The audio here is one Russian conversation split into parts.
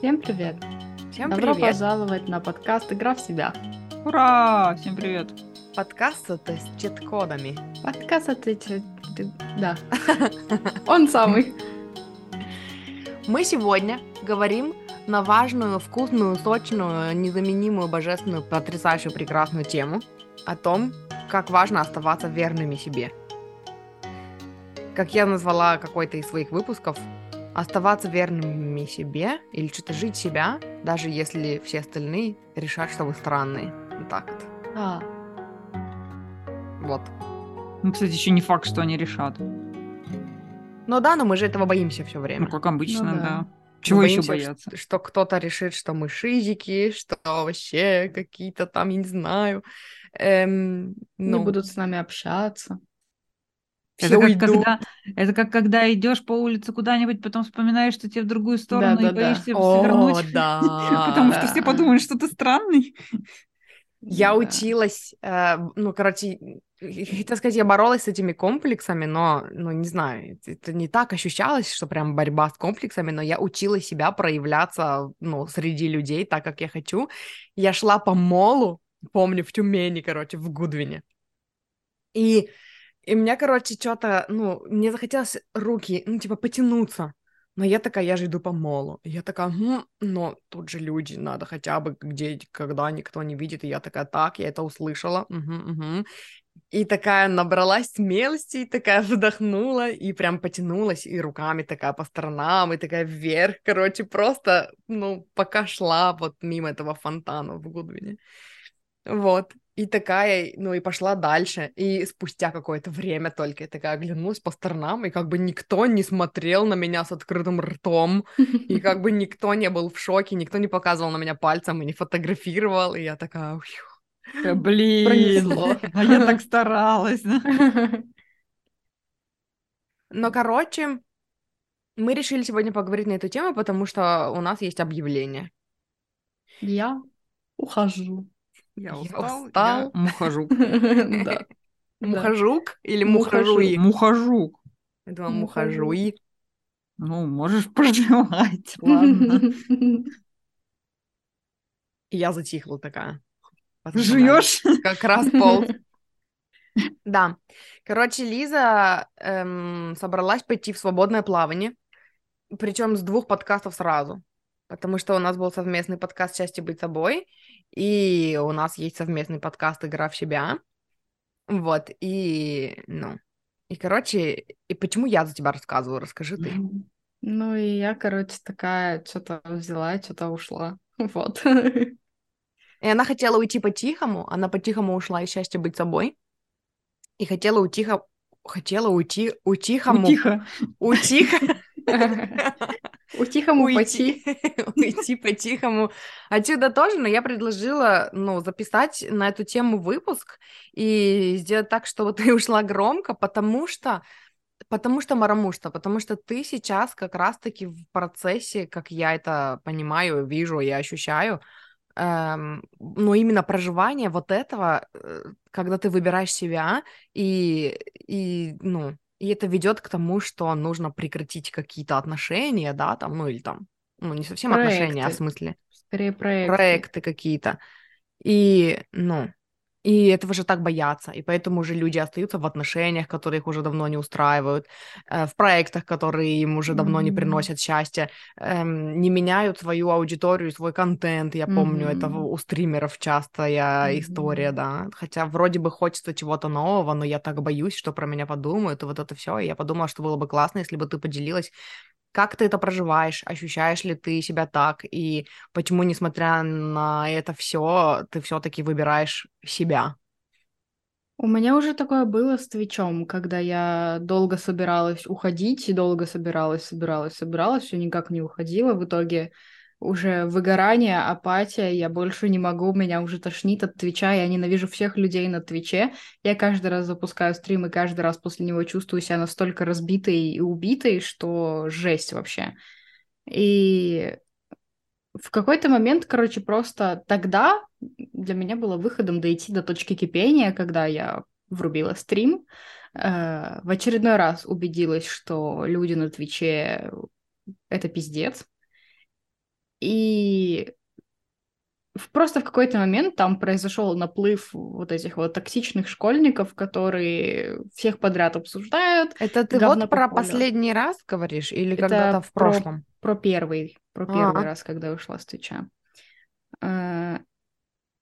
Всем привет! Всем Добро привет! пожаловать на подкаст «Игра в себя». Ура! Всем привет! Подкаст это с чит-кодами. Подкаст ответит... Да, он самый. Мы сегодня говорим на важную, вкусную, сочную, незаменимую, божественную, потрясающую, прекрасную тему о том, как важно оставаться верными себе. Как я назвала какой-то из своих выпусков, оставаться верными себе или что-то жить себя, даже если все остальные решат, что вы странные. Вот так вот. А, Вот. Ну, кстати, еще не факт, что они решат. Ну да, но мы же этого боимся все время. Ну, как обычно, Ну да. да. Мы Чего еще боимся, бояться? Что, что кто-то решит, что мы шизики, что вообще какие-то там, я не знаю, эм, не ну, будут с нами общаться. Это как, когда, это как когда идешь по улице куда-нибудь, потом вспоминаешь, что тебе в другую сторону и Да-да-да. боишься О, свернуть. да. Потому что да. все подумают, что ты странный. Я Да. училась, э, ну, короче, хотела сказать, я боролась с этими комплексами, но, ну, не знаю, это не так ощущалось, что прям борьба с комплексами, но я учила себя проявляться, ну, среди людей так, как я хочу. Я шла по молу, помню, в Тюмени, короче, в Гудвине. И, и мне, короче, что-то, ну, мне захотелось руки, ну, типа, потянуться. Но я такая, я же иду по молу. Я такая, «Хм, но тут же люди, надо хотя бы где, когда никто не видит. И я такая, так, я это услышала. мгм, мгм». И такая набралась смелости, и такая вдохнула, и прям потянулась, и руками такая по сторонам, и такая вверх, короче, просто, ну, пока шла вот мимо этого фонтана в Гудвине. Вот. И такая, ну и пошла дальше. И спустя какое-то время только я такая оглянулась по сторонам, и как бы никто не смотрел на меня с открытым ртом, и как бы никто не был в шоке, никто не показывал на меня пальцем и не фотографировал, и я такая... «Ух». Блин, Пронесло. а я так старалась. Но, короче, мы решили сегодня поговорить на эту тему, потому что у нас есть объявление. Я ухожу. Я устал, устал. я мухожук. Да. Мухожук или мухожуи? Мухожук. Я думала, мухожуи. Ну, можешь пожелать, ладно. И я затихла такая. Жуешь? Как раз пол. Да. Короче, Лиза эм, собралась пойти в свободное плавание, причем с двух подкастов сразу. Потому что у нас был совместный подкаст «Счастье быть собой», и у нас есть совместный подкаст «Игра в себя». Вот, и, ну, и, короче, и почему я за тебя рассказываю? Расскажи ты. Ну и я, короче, такая, что-то взяла, что-то ушла. Вот. И она хотела уйти по-тихому, она по-тихому ушла из «Счастья быть собой», и хотела уйти, хотела уйти, утихому, Тихо. утихо, Утихому уйти, уйти по-тихому. Отсюда тоже, но я предложила, ну, записать на эту тему выпуск и сделать так, чтобы ты ушла громко, потому что, потому что, Марамушта, потому что ты сейчас как раз-таки в процессе, как я это понимаю, вижу и ощущаю, эм, но именно проживание вот этого, э, когда ты выбираешь себя и, и ну, и это ведет к тому, что нужно прекратить какие-то отношения, да, там, ну или там, ну не совсем отношения, а в Проекты. смысле Скорее проект. проекты какие-то. И, ну, и этого же так боятся, и поэтому уже люди остаются в отношениях, которые их уже давно не устраивают, э, в проектах, которые им уже давно не Мгм. приносят счастья, эм, не меняют свою аудиторию, свой контент. Я помню, это Мгм. в- у стримеров частая Мгм. история, да. Хотя вроде бы хочется чего-то нового, но я так боюсь, что про меня подумают, и вот это все. И я подумала, что было бы классно, если бы ты поделилась как ты это проживаешь? Ощущаешь ли ты себя так? И почему, несмотря на это все, ты все-таки выбираешь себя? У меня уже такое было с Твичом, когда я долго собиралась уходить, и долго собиралась, собиралась, собиралась, все никак не уходила. В итоге уже выгорание, апатия, я больше не могу, меня уже тошнит от Твича, я ненавижу всех людей на Твиче. Я каждый раз запускаю стрим, и каждый раз после него чувствую себя настолько разбитой и убитой, что жесть вообще. И в какой-то момент, короче, просто тогда для меня было выходом дойти до точки кипения, когда я врубила стрим, э, в очередной раз убедилась, что люди на Твиче — это пиздец, И просто в какой-то момент там произошел наплыв вот этих вот токсичных школьников, которые всех подряд обсуждают. Это ты вот про последний раз говоришь или когда-то в прошлом? Про, про первый, про первый А-а. раз, когда ушла с Твича. А,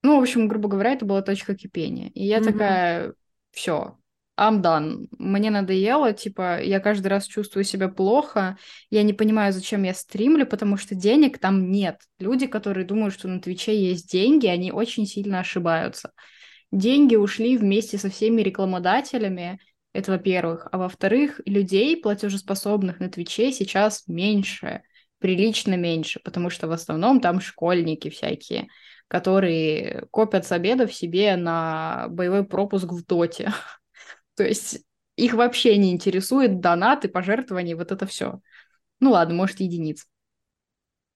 ну, в общем, грубо говоря, это была точка кипения. И я mm-hmm. такая, все, I'm done. Мне надоело, типа, я каждый раз чувствую себя плохо, я не понимаю, зачем я стримлю, потому что денег там нет. Люди, которые думают, что на Твиче есть деньги, они очень сильно ошибаются. Деньги ушли вместе со всеми рекламодателями, это во-первых. А во-вторых, людей, платежеспособных на Твиче, сейчас меньше, прилично меньше, потому что в основном там школьники всякие, которые копят с обедов себе на боевой пропуск в Доте. То есть их вообще не интересует донаты, пожертвования, вот это все. Ну ладно, может, единиц.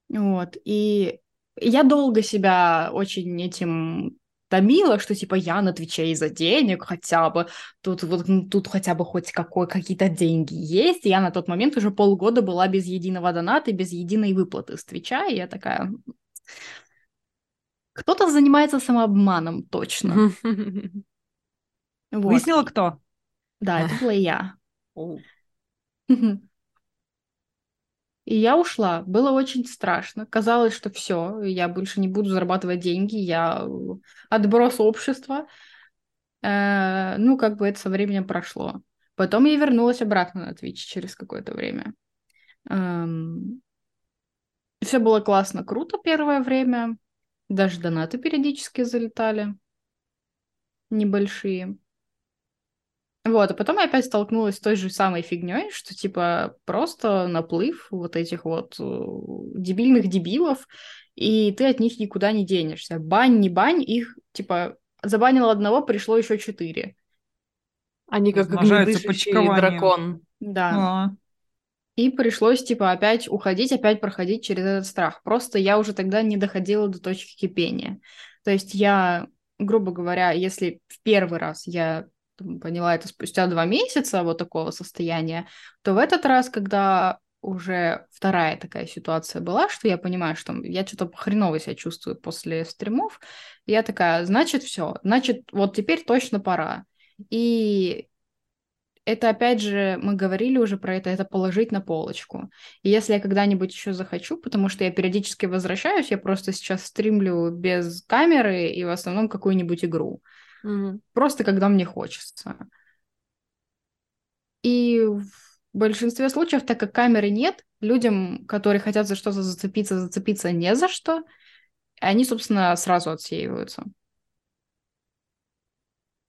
Вот. И я долго себя очень этим томила, что типа я на Твиче из-за денег хотя бы, тут вот тут хотя бы хоть какой, какие-то деньги есть. И я на тот момент уже полгода была без единого доната, без единой выплаты с Твича, и я такая... Кто-то занимается самообманом, точно. Выяснила, кто? Да, это была я. И я ушла. Было очень страшно. Казалось, что все, я больше не буду зарабатывать деньги, я отброс общества. Э, ну, как бы это со временем прошло. Потом я вернулась обратно на Twitch через какое-то время. Эм... Все было классно, круто первое время. Даже донаты периодически залетали. Небольшие. Вот, а потом я опять столкнулась с той же самой фигней, что типа просто наплыв вот этих вот э, дебильных дебилов, и ты от них никуда не денешься. Бань, не бань, их типа забанил одного, пришло еще четыре. Они как огнедышащий дракон. Да. А. И пришлось, типа, опять уходить, опять проходить через этот страх. Просто я уже тогда не доходила до точки кипения. То есть я, грубо говоря, если в первый раз я поняла это спустя два месяца вот такого состояния, то в этот раз, когда уже вторая такая ситуация была, что я понимаю, что я что-то хреново себя чувствую после стримов, я такая, значит, все, значит, вот теперь точно пора. И это, опять же, мы говорили уже про это, это положить на полочку. И если я когда-нибудь еще захочу, потому что я периодически возвращаюсь, я просто сейчас стримлю без камеры и в основном какую-нибудь игру. Угу. Просто когда мне хочется. И в большинстве случаев, так как камеры нет, людям, которые хотят за что-то зацепиться, зацепиться не за что, они, собственно, сразу отсеиваются.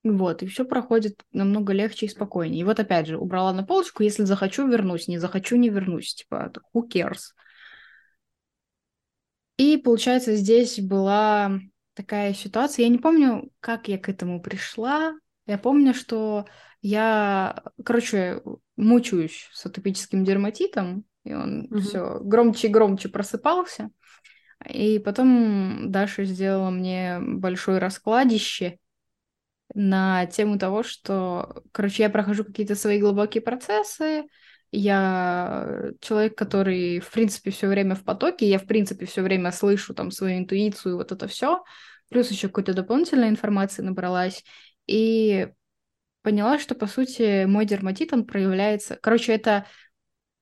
Вот, и все проходит намного легче и спокойнее. И вот опять же, убрала на полочку, если захочу, вернусь, не захочу, не вернусь. Типа, who cares? И, получается, здесь была такая ситуация. Я не помню, как я к этому пришла. Я помню, что я, короче, мучаюсь с атопическим дерматитом, и он mm-hmm. все громче и громче просыпался. И потом Даша сделала мне большое раскладище на тему того, что, короче, я прохожу какие-то свои глубокие процессы, я человек, который, в принципе, все время в потоке, я, в принципе, все время слышу там свою интуицию, вот это все, плюс еще какой-то дополнительной информации набралась, и поняла, что, по сути, мой дерматит, он проявляется... Короче, это...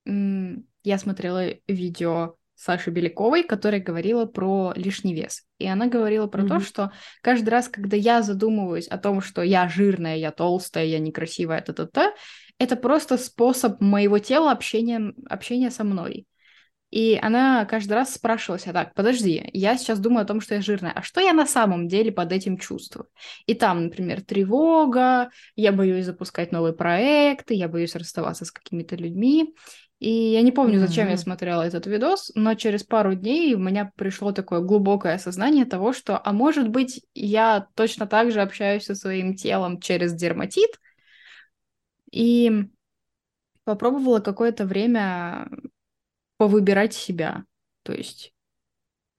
Я смотрела видео Саши Беляковой, которая говорила про лишний вес. И она говорила про mm-hmm. то, что каждый раз, когда я задумываюсь о том, что я жирная, я толстая, я некрасивая, та-та-та, это просто способ моего тела общения, общения со мной. И она каждый раз спрашивалась, а так, подожди, я сейчас думаю о том, что я жирная, а что я на самом деле под этим чувствую? И там, например, тревога, я боюсь запускать новые проекты, я боюсь расставаться с какими-то людьми. И я не помню, зачем mm-hmm. я смотрела этот видос, но через пару дней у меня пришло такое глубокое осознание того, что, а может быть, я точно так же общаюсь со своим телом через дерматит, и попробовала какое-то время повыбирать себя. То есть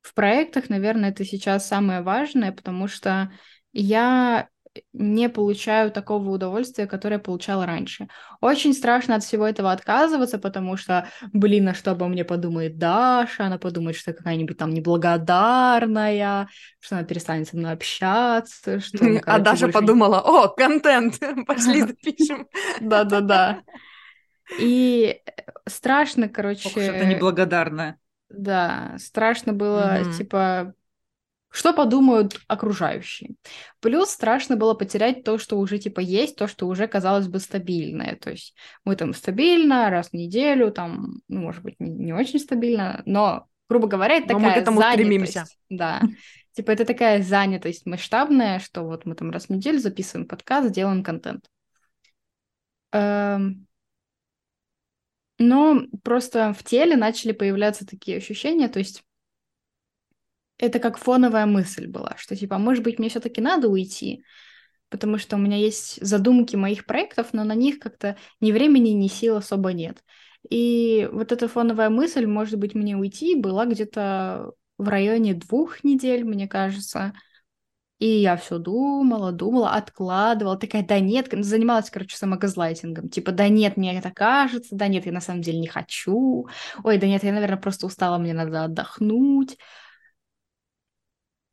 в проектах, наверное, это сейчас самое важное, потому что я не получаю такого удовольствия, которое получала раньше. Очень страшно от всего этого отказываться, потому что, блин, а что обо мне подумает Даша? Она подумает, что я какая-нибудь там неблагодарная, что она перестанет со мной общаться. Что, а Даша больше... подумала, о, контент, пошли запишем. Да-да-да. И страшно, короче... Ох, это неблагодарная. Да, страшно было, mm-hmm. типа, что подумают окружающие. Плюс страшно было потерять то, что уже, типа, есть, то, что уже, казалось бы, стабильное. То есть мы там стабильно, раз в неделю, там, ну, может быть, не, не очень стабильно, но, грубо говоря, это но такая мы к этому занятость. стремимся. Да. Типа, это такая занятость масштабная, что вот мы там раз в неделю записываем подкаст, делаем контент. Эм, но просто в теле начали появляться такие ощущения, то есть это как фоновая мысль была, что типа, может быть, мне все-таки надо уйти, потому что у меня есть задумки моих проектов, но на них как-то ни времени, ни сил особо нет. И вот эта фоновая мысль, может быть, мне уйти, была где-то в районе двух недель, мне кажется. И я все думала, думала, откладывала, такая, да нет, занималась, короче, самогазлайтингом, типа, да нет, мне это кажется, да нет, я на самом деле не хочу, ой, да нет, я, наверное, просто устала, мне надо отдохнуть.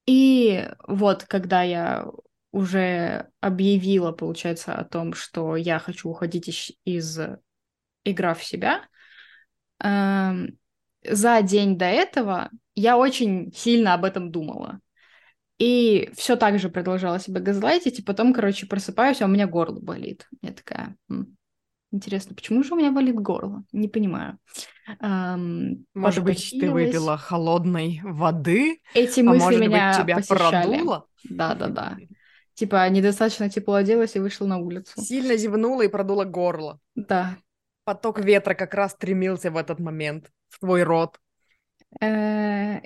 И вот, когда я уже объявила, получается, о том, что я хочу уходить из, из игра в себя, э, за день до этого я очень сильно об этом думала. И все так же продолжала себя газлайтить, и потом, короче, просыпаюсь, а у меня горло болит. Я такая, интересно, почему же у меня болит горло? Не понимаю. Эм, Может быть, ты выпила холодной воды? Эти мысли а может меня быть, тебя посещали. продуло? Да-да-да. Типа, недостаточно тепло оделась и вышла на улицу. Сильно зевнула и продула горло. Да. Поток ветра как раз стремился в этот момент в твой рот. Э,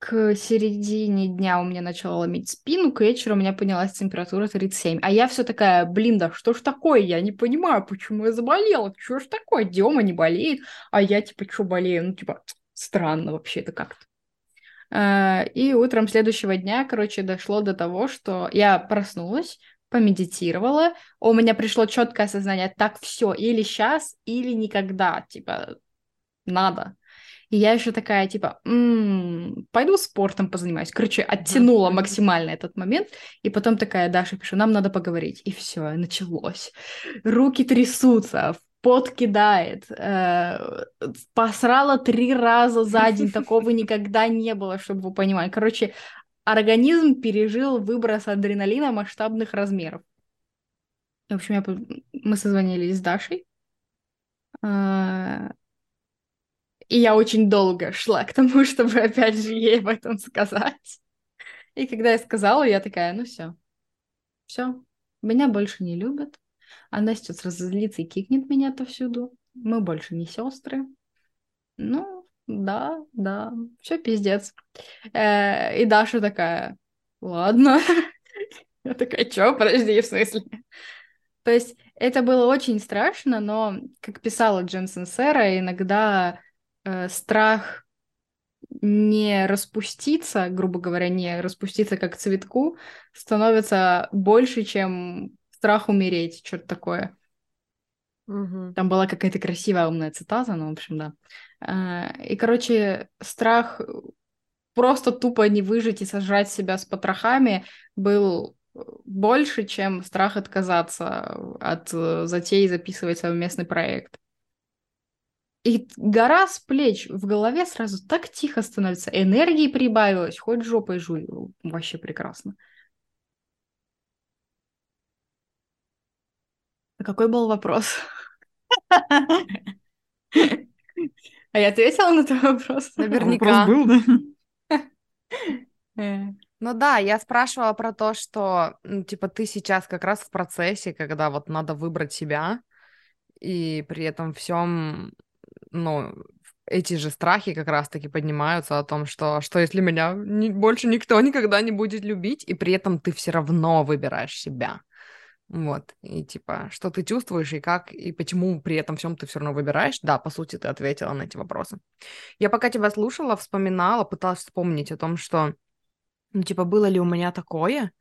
к середине дня у меня начала ломить спину, к вечеру у меня поднялась температура 37. А я все такая, блин, да что ж такое? Я не понимаю, почему я заболела. Что ж такое? Дема не болеет, а я типа что болею? Ну, типа, странно вообще это как-то. А, и утром следующего дня, короче, дошло до того, что я проснулась, помедитировала, у меня пришло четкое осознание, так все, или сейчас, или никогда, типа, надо. И я еще такая, типа, м-м, пойду спортом позанимаюсь. Короче, оттянула максимально этот момент. И потом такая, Даша, пишу, нам надо поговорить. И все, началось. Руки трясутся, пот кидает. Э, посрала три раза за день. Такого никогда не было, чтобы вы понимали. Короче, организм пережил выброс адреналина масштабных размеров. В общем, я, мы созвонились с Дашей. Э, и я очень долго шла к тому, чтобы опять же ей об этом сказать. И когда я сказала, я такая, ну все, все, меня больше не любят. Она сейчас разозлится и кикнет меня отовсюду. Мы больше не сестры. Ну, да, да, все пиздец. Э, и Даша такая, ладно. Я такая, что, подожди, в смысле? То есть это было очень страшно, но, как писала Дженсен Сера, иногда э, страх не распуститься, грубо говоря, не распуститься как цветку, становится больше, чем страх умереть, что-то такое. Угу. Там была какая-то красивая умная цитата, ну, в общем, да. Э, и, короче, страх просто тупо не выжить и сожрать себя с потрохами был больше, чем страх отказаться от э, затеи записывать совместный проект. И гора с плеч в голове сразу так тихо становится. Энергии прибавилось, хоть жопой жуй. Вообще прекрасно. А какой был вопрос? А я ответила на твой вопрос? Наверняка. Вопрос был, да? Э. Ну да, я спрашивала про то, что, ну, типа, ты сейчас как раз в процессе, когда вот надо выбрать себя, и при этом всем ну, эти же страхи как раз-таки поднимаются о том, что что если меня не, больше никто никогда не будет любить, и при этом ты все равно выбираешь себя. Вот, и типа, что ты чувствуешь, и как, и почему при этом всем ты все равно выбираешь? Да, по сути, ты ответила на эти вопросы. Я пока тебя слушала, вспоминала, пыталась вспомнить о том, что, ну, типа, было ли у меня такое,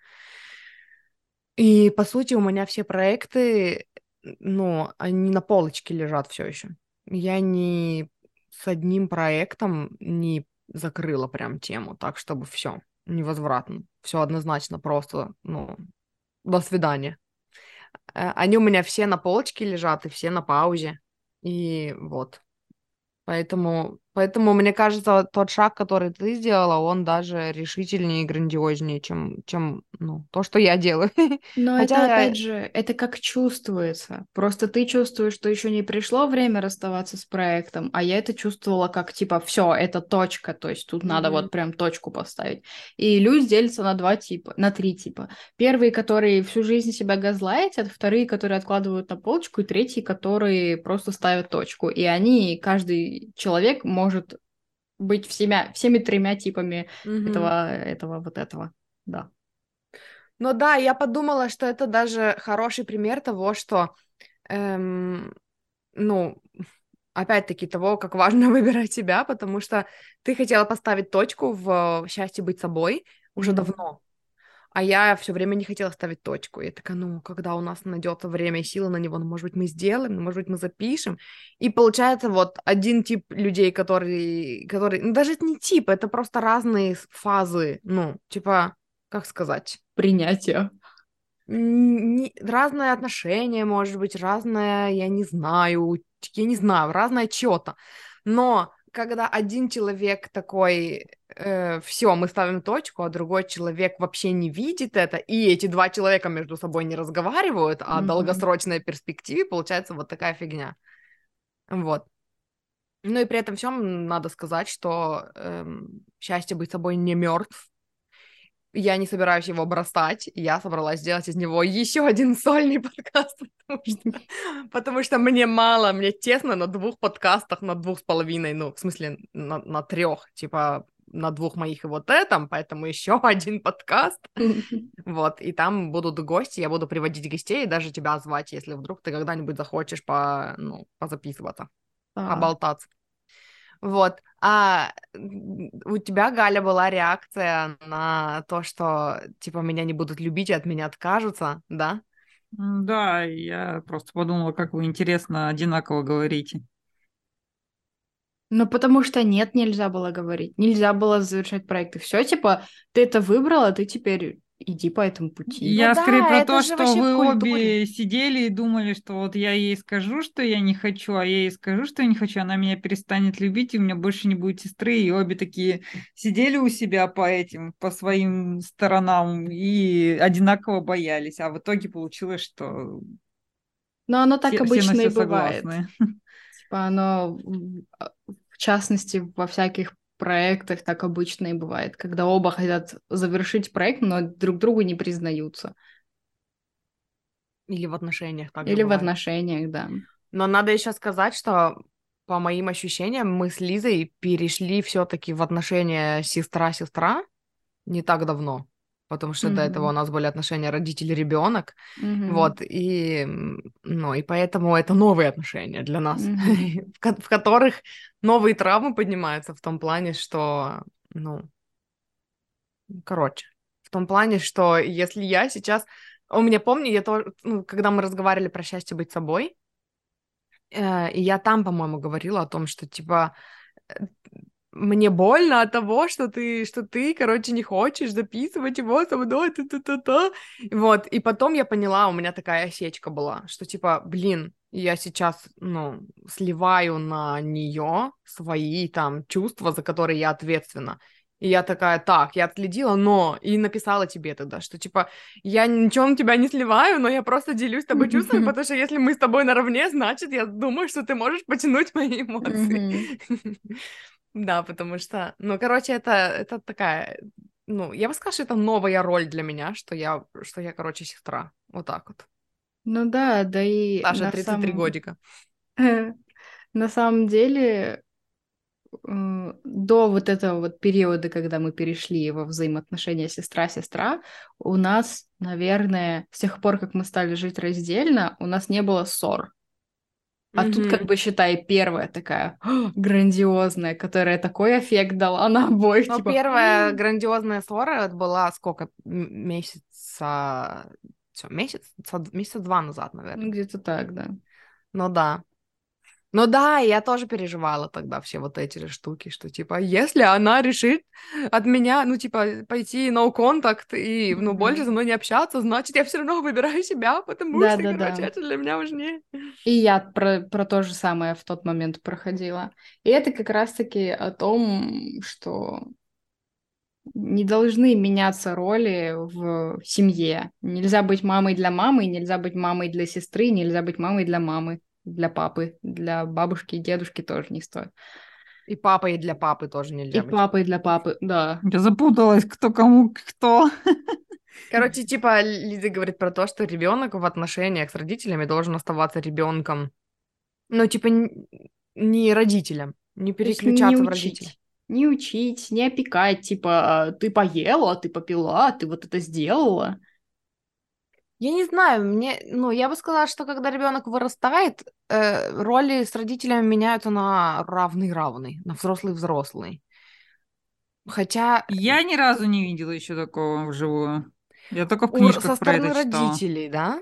И, по сути, у меня все проекты, ну, они на полочке лежат все еще. Я ни с одним проектом не закрыла прям тему, так, чтобы все невозвратно. Все однозначно просто, ну, до свидания. Э, они у меня все на полочке лежат и все на паузе. И вот. Поэтому, поэтому, мне кажется, тот шаг, который ты сделала, он даже решительнее и грандиознее, чем, чем ну, то, что я делаю. Но Хотя это, я... опять же, это как чувствуется. Просто ты чувствуешь, что еще не пришло время расставаться с проектом, а я это чувствовала как, типа, все, это точка, то есть тут mm-hmm. надо вот прям точку поставить. И люди делятся на два типа, на три типа. Первые, которые всю жизнь себя газлайтят, вторые, которые откладывают на полочку, и третьи, которые просто ставят точку. И они, каждый человек может быть всеми, всеми тремя типами mm-hmm. этого, этого, вот этого, да. Ну да, я подумала, что это даже хороший пример того, что, эм, ну, опять-таки того, как важно выбирать себя, потому что ты хотела поставить точку в счастье быть собой уже mm-hmm. давно а я все время не хотела ставить точку. Я такая, ну, когда у нас найдется время и силы на него, ну, может быть, мы сделаем, ну, может быть, мы запишем. И получается вот один тип людей, который, который, ну, даже это не тип, это просто разные фазы, ну, типа, как сказать? Принятие. Не, разное отношение, может быть, разное, я не знаю, я не знаю, разное что-то. Но когда один человек такой, э, все, мы ставим точку, а другой человек вообще не видит это, и эти два человека между собой не разговаривают, а mm-hmm. долгосрочной перспективе получается вот такая фигня. Вот. Ну и при этом всем надо сказать, что эм, счастье быть собой не мертв, я не собираюсь его бросать, я собралась сделать из него еще один сольный подкаст, потому что, потому что мне мало, мне тесно на двух подкастах, на двух с половиной, ну, в смысле, на, на трех, типа, на двух моих и вот этом, поэтому еще один подкаст, вот, и там будут гости, я буду приводить гостей и даже тебя звать, если вдруг ты когда-нибудь захочешь по, ну, позаписываться, поболтаться. Вот. А у тебя, Галя, была реакция на то, что, типа, меня не будут любить и от меня откажутся, да? Да, я просто подумала, как вы интересно одинаково говорите. Ну, потому что нет, нельзя было говорить. Нельзя было завершать проекты. Все, типа, ты это выбрала, ты теперь иди по этому пути. Я ну, скорее да, про то, что вы обе сидели и думали, что вот я ей скажу, что я не хочу, а я ей скажу, что я не хочу, она меня перестанет любить, и у меня больше не будет сестры, и обе такие сидели у себя по этим, по своим сторонам и одинаково боялись, а в итоге получилось, что... Но оно так все, обычно все и бывает. Типа оно, в частности, во всяких проектах так обычно и бывает, когда оба хотят завершить проект, но друг другу не признаются. Или в отношениях так Или бывает. в отношениях, да. Но надо еще сказать, что по моим ощущениям мы с Лизой перешли все-таки в отношения сестра-сестра не так давно потому что mm-hmm. до этого у нас были отношения родитель-ребенок, mm-hmm. вот, и, ну, и поэтому это новые отношения для нас, mm-hmm. в, в которых новые травмы поднимаются в том плане, что, ну, короче, в том плане, что если я сейчас, у меня, помню, я то, ну, когда мы разговаривали про счастье быть собой, э, и я там, по-моему, говорила о том, что, типа, э, мне больно от того, что ты, что ты, короче, не хочешь записывать его со мной, та -та -та -та. вот, и потом я поняла, у меня такая осечка была, что, типа, блин, я сейчас, ну, сливаю на нее свои, там, чувства, за которые я ответственна, и я такая, так, я отследила, но... И написала тебе тогда, что, типа, я ничего на тебя не сливаю, но я просто делюсь с тобой чувствами, потому что если мы с тобой наравне, значит, я думаю, что ты можешь потянуть мои эмоции. Да, потому что, ну, короче, это, это такая, ну, я бы сказала, что это новая роль для меня, что я, что я, короче, сестра. Вот так вот. Ну да, да и... Саша, 33 самом... годика. На самом деле, до вот этого вот периода, когда мы перешли во взаимоотношения сестра-сестра, у нас, наверное, с тех пор, как мы стали жить раздельно, у нас не было ссор. А mm-hmm. тут, как бы, считай, первая такая грандиозная, которая такой эффект дала на обоих. Ну, типа... первая грандиозная ссора была сколько? Месяца все, месяц, месяца два назад, наверное. Ну, где-то так, да. Ну да. Ну да, я тоже переживала тогда все вот эти же штуки, что типа, если она решит от меня, ну типа, пойти no contact и, ну, mm-hmm. больше со мной не общаться, значит, я все равно выбираю себя, потому да, что, да, короче, да. это для меня важнее. И я про, про то же самое в тот момент проходила. И это как раз-таки о том, что не должны меняться роли в семье. Нельзя быть мамой для мамы, нельзя быть мамой для сестры, нельзя быть мамой для мамы для папы, для бабушки и дедушки тоже не стоит. И папа и для папы тоже нельзя. И быть. папа и для папы, да. Я запуталась, кто кому кто. Короче, типа Лиза говорит про то, что ребенок в отношениях с родителями должен оставаться ребенком, ну типа не родителем, не переключаться не в родителей. Не учить, не опекать, типа «А, ты поела, ты попила, ты вот это сделала. Я не знаю, мне, ну, я бы сказала, что когда ребенок вырастает, э, роли с родителями меняются на равный-равный, на взрослый-взрослый. Хотя... Я ни разу не видела еще такого вживую. Я только в книжках Со про стороны это читала. родителей, да?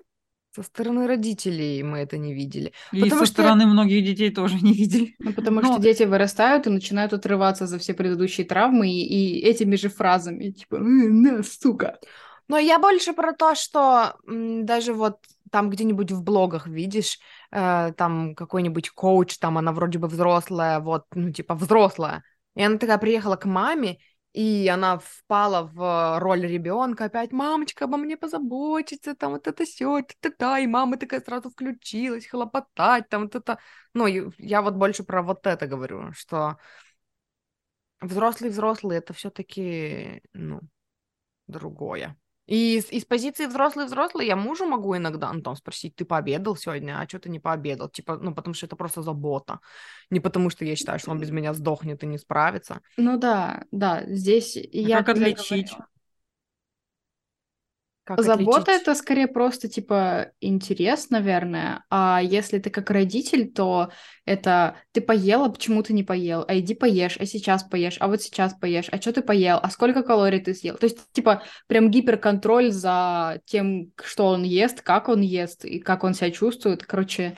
Со стороны родителей мы это не видели. И потому со что... стороны многих детей тоже не видели. Ну, потому Но... что дети вырастают и начинают отрываться за все предыдущие травмы и, и этими же фразами, типа, на, сука. Но я больше про то, что даже вот там где-нибудь в блогах видишь, э, там какой-нибудь коуч, там она вроде бы взрослая, вот, ну, типа взрослая. И она такая приехала к маме, и она впала в роль ребенка, опять мамочка обо мне позаботится, там вот это все, та та и мама такая сразу включилась, хлопотать, там вот это. Ну, я вот больше про вот это говорю, что взрослый это все-таки, ну, другое. И из, из позиции взрослый-взрослый я мужу могу иногда, ну, там, спросить, ты пообедал сегодня, а что ты не пообедал? Типа, ну, потому что это просто забота. Не потому что я считаю, что он без меня сдохнет и не справится. Ну да, да, здесь а я... Как отличить? Как Забота отличить? это скорее просто типа интерес, наверное. А если ты как родитель, то это ты поела, почему ты не поел? А иди поешь, а сейчас поешь, а вот сейчас поешь, а что ты поел, а сколько калорий ты съел? То есть типа прям гиперконтроль за тем, что он ест, как он ест и как он себя чувствует. Короче,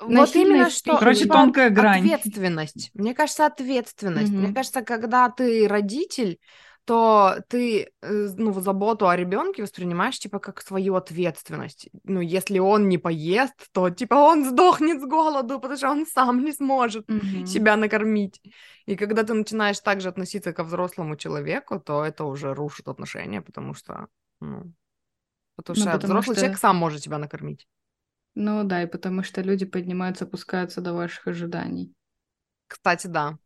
вот именно что, короче, типа, тонкая грань. Ответственность. Мне кажется, ответственность. Mm-hmm. Мне кажется, когда ты родитель, то ты, э, ну, заботу о ребенке воспринимаешь, типа, как свою ответственность. Ну, если он не поест, то, типа, он сдохнет с голоду, потому что он сам не сможет mm-hmm. себя накормить. И когда ты начинаешь так же относиться ко взрослому человеку, то это уже рушит отношения, потому что, ну, потому ну, что потому взрослый что... человек сам может себя накормить. Ну да, и потому что люди поднимаются, опускаются до ваших ожиданий. Кстати, да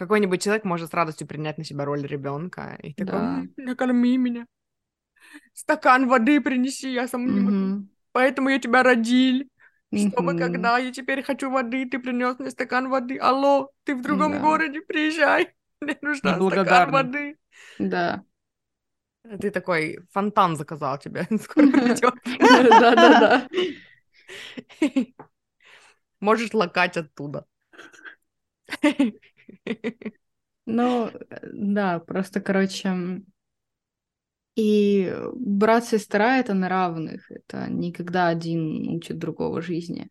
какой-нибудь человек может с радостью принять на себя роль ребенка и такой, да. накорми меня, стакан воды принеси, я сам не могу, поэтому я тебя родил. Чтобы когда я теперь хочу воды, ты принес мне стакан воды. Алло, ты в другом да. городе, приезжай. Мне нужна стакан воды. Да. Ты такой фонтан заказал тебе. Скоро придет. Да-да-да. Можешь лакать оттуда. Ну, да, просто, короче, и брат сестра это на равных, это никогда один учит другого жизни.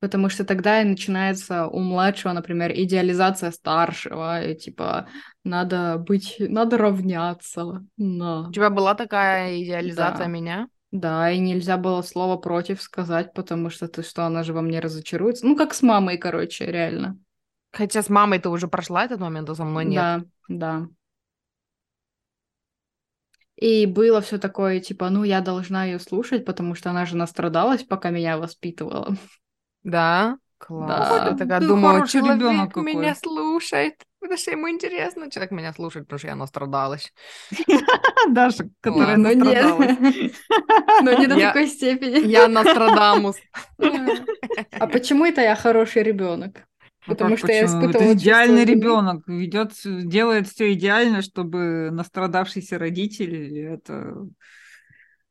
Потому что тогда и начинается у младшего, например, идеализация старшего, и типа надо быть, надо равняться. На. У тебя была такая идеализация да. меня? Да, и нельзя было слово против сказать, потому что ты что, она же во мне разочаруется. Ну, как с мамой, короче, реально. Хотя с мамой ты уже прошла этот момент, а со мной нет. Да, да. И было все такое, типа, ну, я должна ее слушать, потому что она же настрадалась, пока меня воспитывала. Да? Класс. Да. Я такая ты думаю, человек меня слушает, потому что ему интересно. Человек меня слушает, потому что я настрадалась. Даша, которая настрадалась. Но не до такой степени. Я Нострадамус. А почему это я хороший ребенок? Ну Потому что почему? я испытывала Это идеальный ребенок ведет, делает все идеально, чтобы настрадавшийся родитель это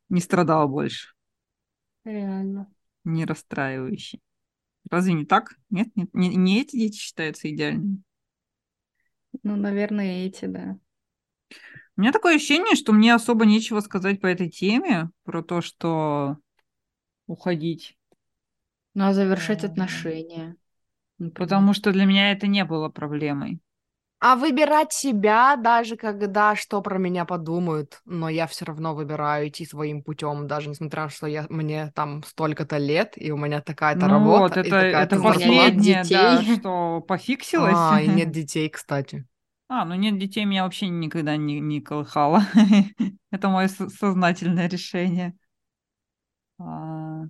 не страдал больше. Реально. Не расстраивающий. Разве не так? Нет, нет не, не эти дети считаются идеальными. Ну, наверное, эти, да. У меня такое ощущение, что мне особо нечего сказать по этой теме, про то, что уходить. Ну, а завершать отношения. Потому что для меня это не было проблемой. А выбирать себя, даже когда что про меня подумают, но я все равно выбираю идти своим путем, даже несмотря на то, что я, мне там столько-то лет, и у меня такая-то ну работа. Вот, это, это последнее, да, что пофиксилось. А, и нет детей, кстати. А, ну нет детей меня вообще никогда не, не колыхало. это мое сознательное решение. А...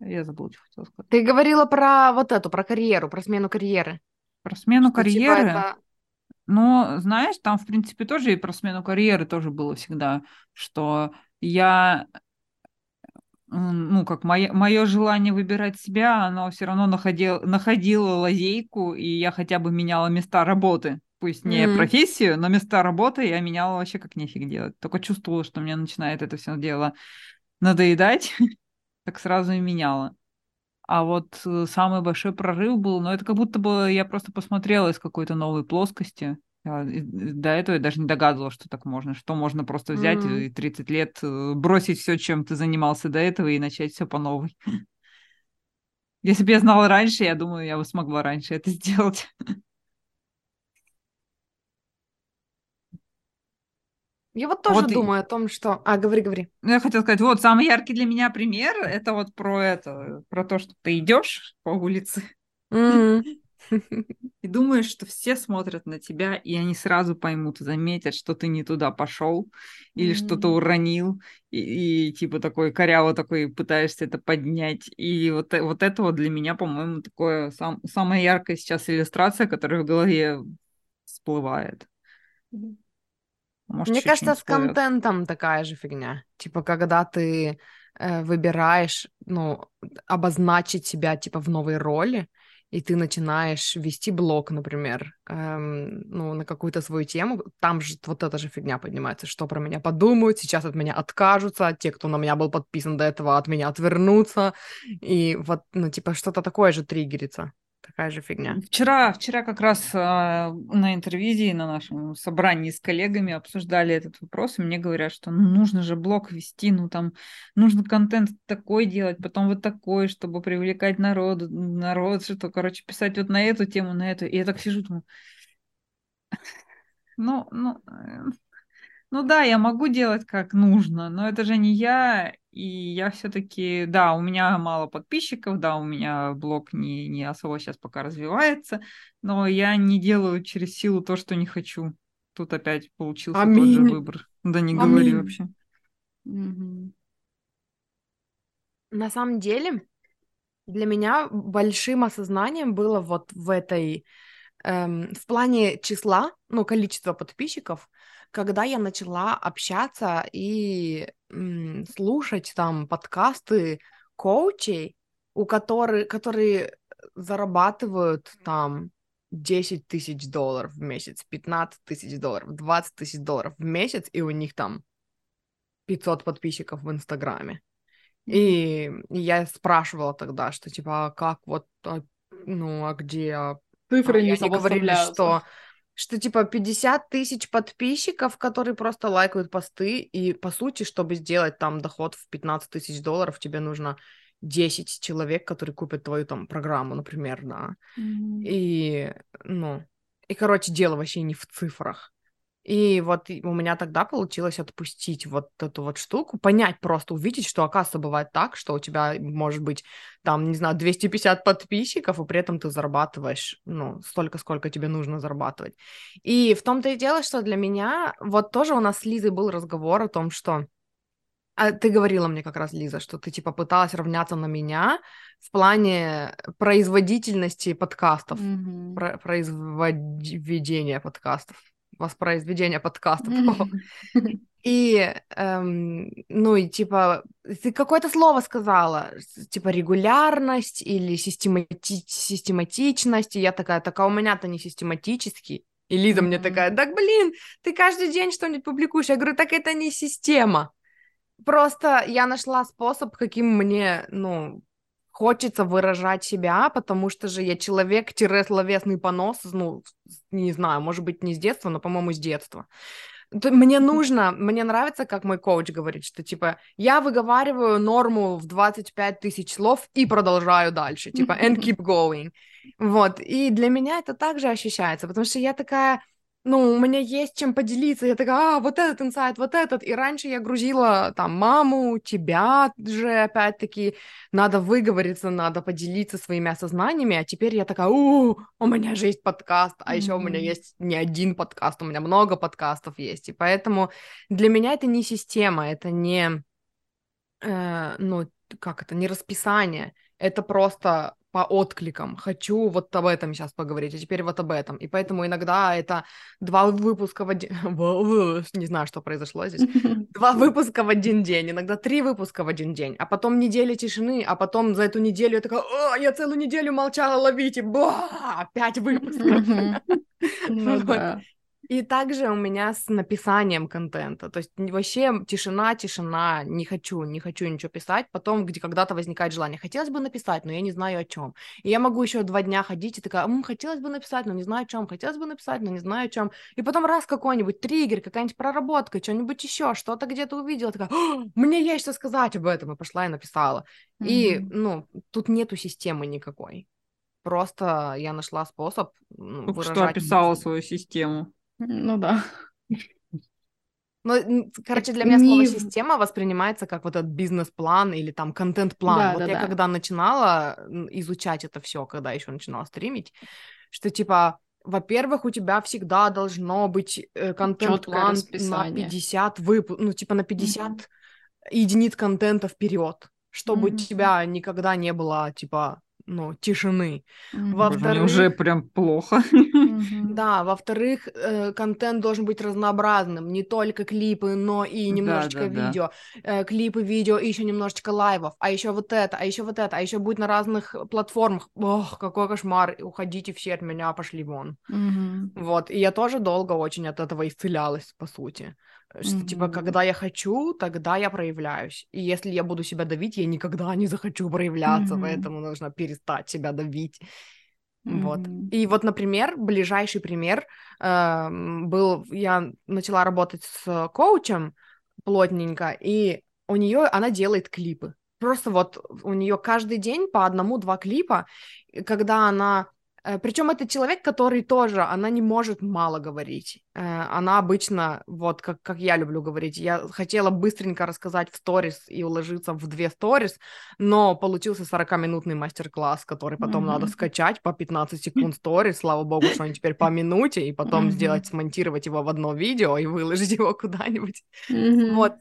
Я забыла, что хотела сказать. Ты говорила про вот эту, про карьеру, про смену карьеры. Про смену Что, типа, карьеры? это- Ну, знаешь, там, в принципе, тоже и про смену карьеры тоже было всегда, что я, ну, как мое, мое желание выбирать себя, оно все равно находило, находило лазейку, и я хотя бы меняла места работы. Пусть не Мгм. профессию, но места работы я меняла вообще как нефиг делать. Только чувствовала, что мне начинает это все дело надоедать, так сразу и меняла. А вот э, самый большой прорыв был, ну, это как будто бы я просто посмотрела из какой-то новой плоскости. И до этого я даже не догадывалась, что так можно, что можно просто взять Мгм. и 30 лет э, бросить все, чем ты занимался до этого, и начать все по новой. Если бы я знала раньше, я думаю, я бы смогла раньше это сделать. Я вот тоже Вот и- думаю о том, что... А, говори, говори. Ну, Я хотела сказать, вот самый яркий для меня пример, это вот про это, про то, что ты идешь по улице. И думаешь, что все смотрят на тебя, и они сразу поймут, заметят, что ты не туда пошел или что-то уронил, и, и типа такой коряво такой пытаешься это поднять. И вот, вот это вот для меня, по-моему, такое сам, самая яркая сейчас иллюстрация, которая в голове всплывает. Может, Мне кажется, с контентом такая же фигня. Типа, когда ты э, выбираешь, ну, обозначить себя, типа, в новой роли, и ты начинаешь вести блог, например, эм, ну, на какую-то свою тему, там же вот эта же фигня поднимается, что про меня подумают, сейчас от меня откажутся, те, кто на меня был подписан до этого, от меня отвернутся, и вот, ну, типа, что-то такое же триггерится, такая же фигня. Вчера, вчера как раз а, на интервизии, на нашем собрании с коллегами обсуждали этот вопрос, и мне говорят, что ну, нужно же блог вести, ну там нужно контент такой делать, потом вот такой, чтобы привлекать народ, народ, что, короче, писать вот на эту тему, на эту. И я так сижу, думаю, ну, ну, э, ну да, я могу делать как нужно, но это же не я, и я все-таки, да, у меня мало подписчиков, да, у меня блог не, не особо сейчас пока развивается, но я не делаю через силу то, что не хочу. Тут опять получился тот же Аминь. выбор. Да не говори Аминь. вообще. Мгм. На самом деле, для меня большим осознанием было вот в этой, эм, в плане числа, ну, количества подписчиков, когда я начала общаться и м, слушать там подкасты коучей, у которых, которые зарабатывают там 10 тысяч долларов в месяц, 15 тысяч долларов, 20 тысяч долларов в месяц, и у них там 500 подписчиков в Инстаграме. И я спрашивала тогда, что типа, а как вот, а, ну, а где... а, Цифры а, не они говорили, что, что типа 50 тысяч подписчиков, которые просто лайкают посты, и по сути, чтобы сделать там доход в 15 тысяч долларов, тебе нужно 10 человек, которые купят твою там программу, например, да. Мгм. И, ну, и, короче, дело вообще не в цифрах. И вот у меня тогда получилось отпустить вот эту вот штуку, понять просто, увидеть, что, оказывается, бывает так, что у тебя может быть там, не знаю, 250 подписчиков, и при этом ты зарабатываешь, ну, столько, сколько тебе нужно зарабатывать. И в том-то и дело, что для меня, вот тоже у нас с Лизой был разговор о том, что а ты говорила мне как раз, Лиза, что ты типа пыталась равняться на меня в плане производительности подкастов, Мгм. про- произведения подкастов, воспроизведения подкастов. О. И, эм, ну, и типа, ты какое-то слово сказала, типа регулярность или системати- систематичность, и я такая, так а у меня-то не систематический. И Лиза мне такая, так блин, ты каждый день что-нибудь публикуешь. Я говорю, так это не система. Просто я нашла способ, каким мне, ну, хочется выражать себя, потому что же я человек-словесный понос, ну, не знаю, может быть, не с детства, но, по-моему, с детства. Мне нужно, мне нравится, как мой коуч говорит, что, типа, я выговариваю норму в 25 тысяч слов и продолжаю дальше, типа, and keep going. Вот, и для меня это также ощущается, потому что я такая, ну, у меня есть чем поделиться. Я такая, а, вот этот инсайт, вот этот. И раньше я грузила там маму, тебя же, опять-таки, надо выговориться, надо поделиться своими осознаниями. А теперь я такая, у, у меня же есть подкаст, а mm-hmm. еще у меня есть не один подкаст, у меня много подкастов есть. И поэтому для меня это не система, это не, э, ну, как это, не расписание. Это просто по откликам. Хочу вот об этом сейчас поговорить, а теперь вот об этом. И поэтому иногда это два выпуска в один... Не знаю, что произошло здесь. Два выпуска в один день, иногда три выпуска в один день, а потом неделя тишины, а потом за эту неделю я такая, о, я целую неделю молчала, ловите, ба, пять выпусков. Ну да. И также у меня с написанием контента, то есть вообще тишина, тишина, не хочу, не хочу ничего писать, потом где когда-то возникает желание, хотелось бы написать, но я не знаю о чем. И я могу еще два дня ходить и такая, М, хотелось бы написать, но не знаю о чем, хотелось бы написать, но не знаю о чем. И потом раз какой-нибудь триггер, какая-нибудь проработка, что-нибудь еще, что-то где-то увидела, такая, мне есть что сказать об этом, и пошла и написала. Mm-hmm. И, ну, тут нету системы никакой. Просто я нашла способ ну, выражать... Что описала свою систему. Ну да. Ну, короче, для меня слово система воспринимается как вот этот бизнес-план или там контент-план. Да, вот да, я да. когда начинала изучать это все, когда еще начинала стримить, что типа, во-первых, у тебя всегда должно быть э, контент-план на 50 выпусков, ну, типа на 50 mm-hmm. единиц контента вперед, чтобы mm-hmm. у тебя никогда не было, типа, ну, тишины. Mm-hmm. Во-вторых, уже прям плохо. Mm-hmm. Да, во-вторых, э, контент должен быть разнообразным, не только клипы, но и немножечко да, да, видео, да. Э, клипы, видео и еще немножечко лайвов, а еще вот это, а еще вот это, а еще будет на разных платформах. Ох, какой кошмар! Уходите все от меня, пошли вон. Mm-hmm. Вот, и я тоже долго очень от этого исцелялась, по сути. Что, mm-hmm. типа, когда я хочу, тогда я проявляюсь. И если я буду себя давить, я никогда не захочу проявляться, mm-hmm. поэтому нужно перестать себя давить. Mm-hmm. Вот. И вот, например, ближайший пример э, был, я начала работать с коучем плотненько, и у нее она делает клипы. Просто вот у нее каждый день по одному-два клипа, когда она Причем это человек, который тоже, она не может мало говорить. Э, она обычно, вот как, как я люблю говорить, я хотела быстренько рассказать в сторис и уложиться в две сторис, но получился 40-минутный мастер-класс, который потом mm-hmm. надо скачать по 15 секунд сторис, слава богу, что они теперь по минуте, и потом mm-hmm. сделать, смонтировать его в одно видео и выложить его куда-нибудь. Mm-hmm. Вот.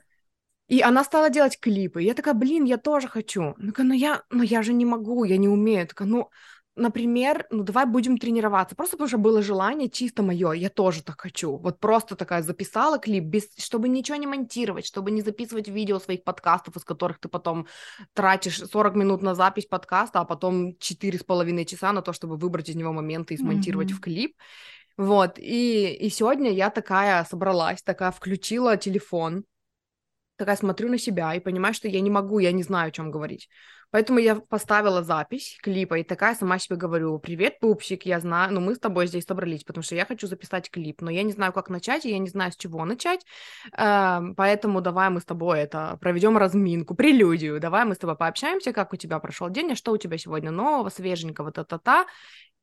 И она стала делать клипы. Я такая, блин, я тоже хочу. Ну, ну я, ну я же не могу, я не умею. Я такая, ну, например, ну давай будем тренироваться, просто потому что было желание чисто мое, я тоже так хочу, вот просто такая записала клип, без, чтобы ничего не монтировать, чтобы не записывать видео своих подкастов, из которых ты потом тратишь 40 минут на запись подкаста, а потом 4,5 часа на то, чтобы выбрать из него моменты и смонтировать mm-hmm. в клип, вот, и, и сегодня я такая собралась, такая включила телефон, такая смотрю на себя и понимаю, что я не могу, я не знаю, о чем говорить. Поэтому я поставила запись клипа и такая сама себе говорю, привет, пупсик, я знаю, ну мы с тобой здесь собрались, потому что я хочу записать клип, но я не знаю, как начать, и я не знаю, с чего начать, э, поэтому давай мы с тобой это проведем разминку, прелюдию, давай мы с тобой пообщаемся, как у тебя прошел день, а что у тебя сегодня нового, свеженького, та-та-та,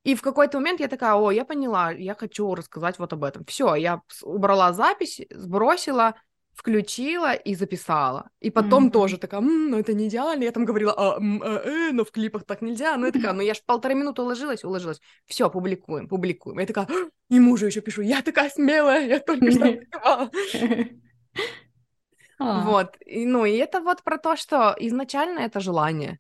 и в какой-то момент я такая, о, я поняла, я хочу рассказать вот об этом. Все, я убрала запись, сбросила, включила и записала. И потом mm-hmm. тоже такая, м-м, ну это не идеально. Я там говорила, а, м, а, э, но в клипах так нельзя. Ну я такая, ну я ж полторы минуты уложилась, уложилась. Все, публикуем, публикуем. Я такая, и мужу еще пишу, я такая смелая, я только что Вот, и, ну и это вот про то, что изначально это желание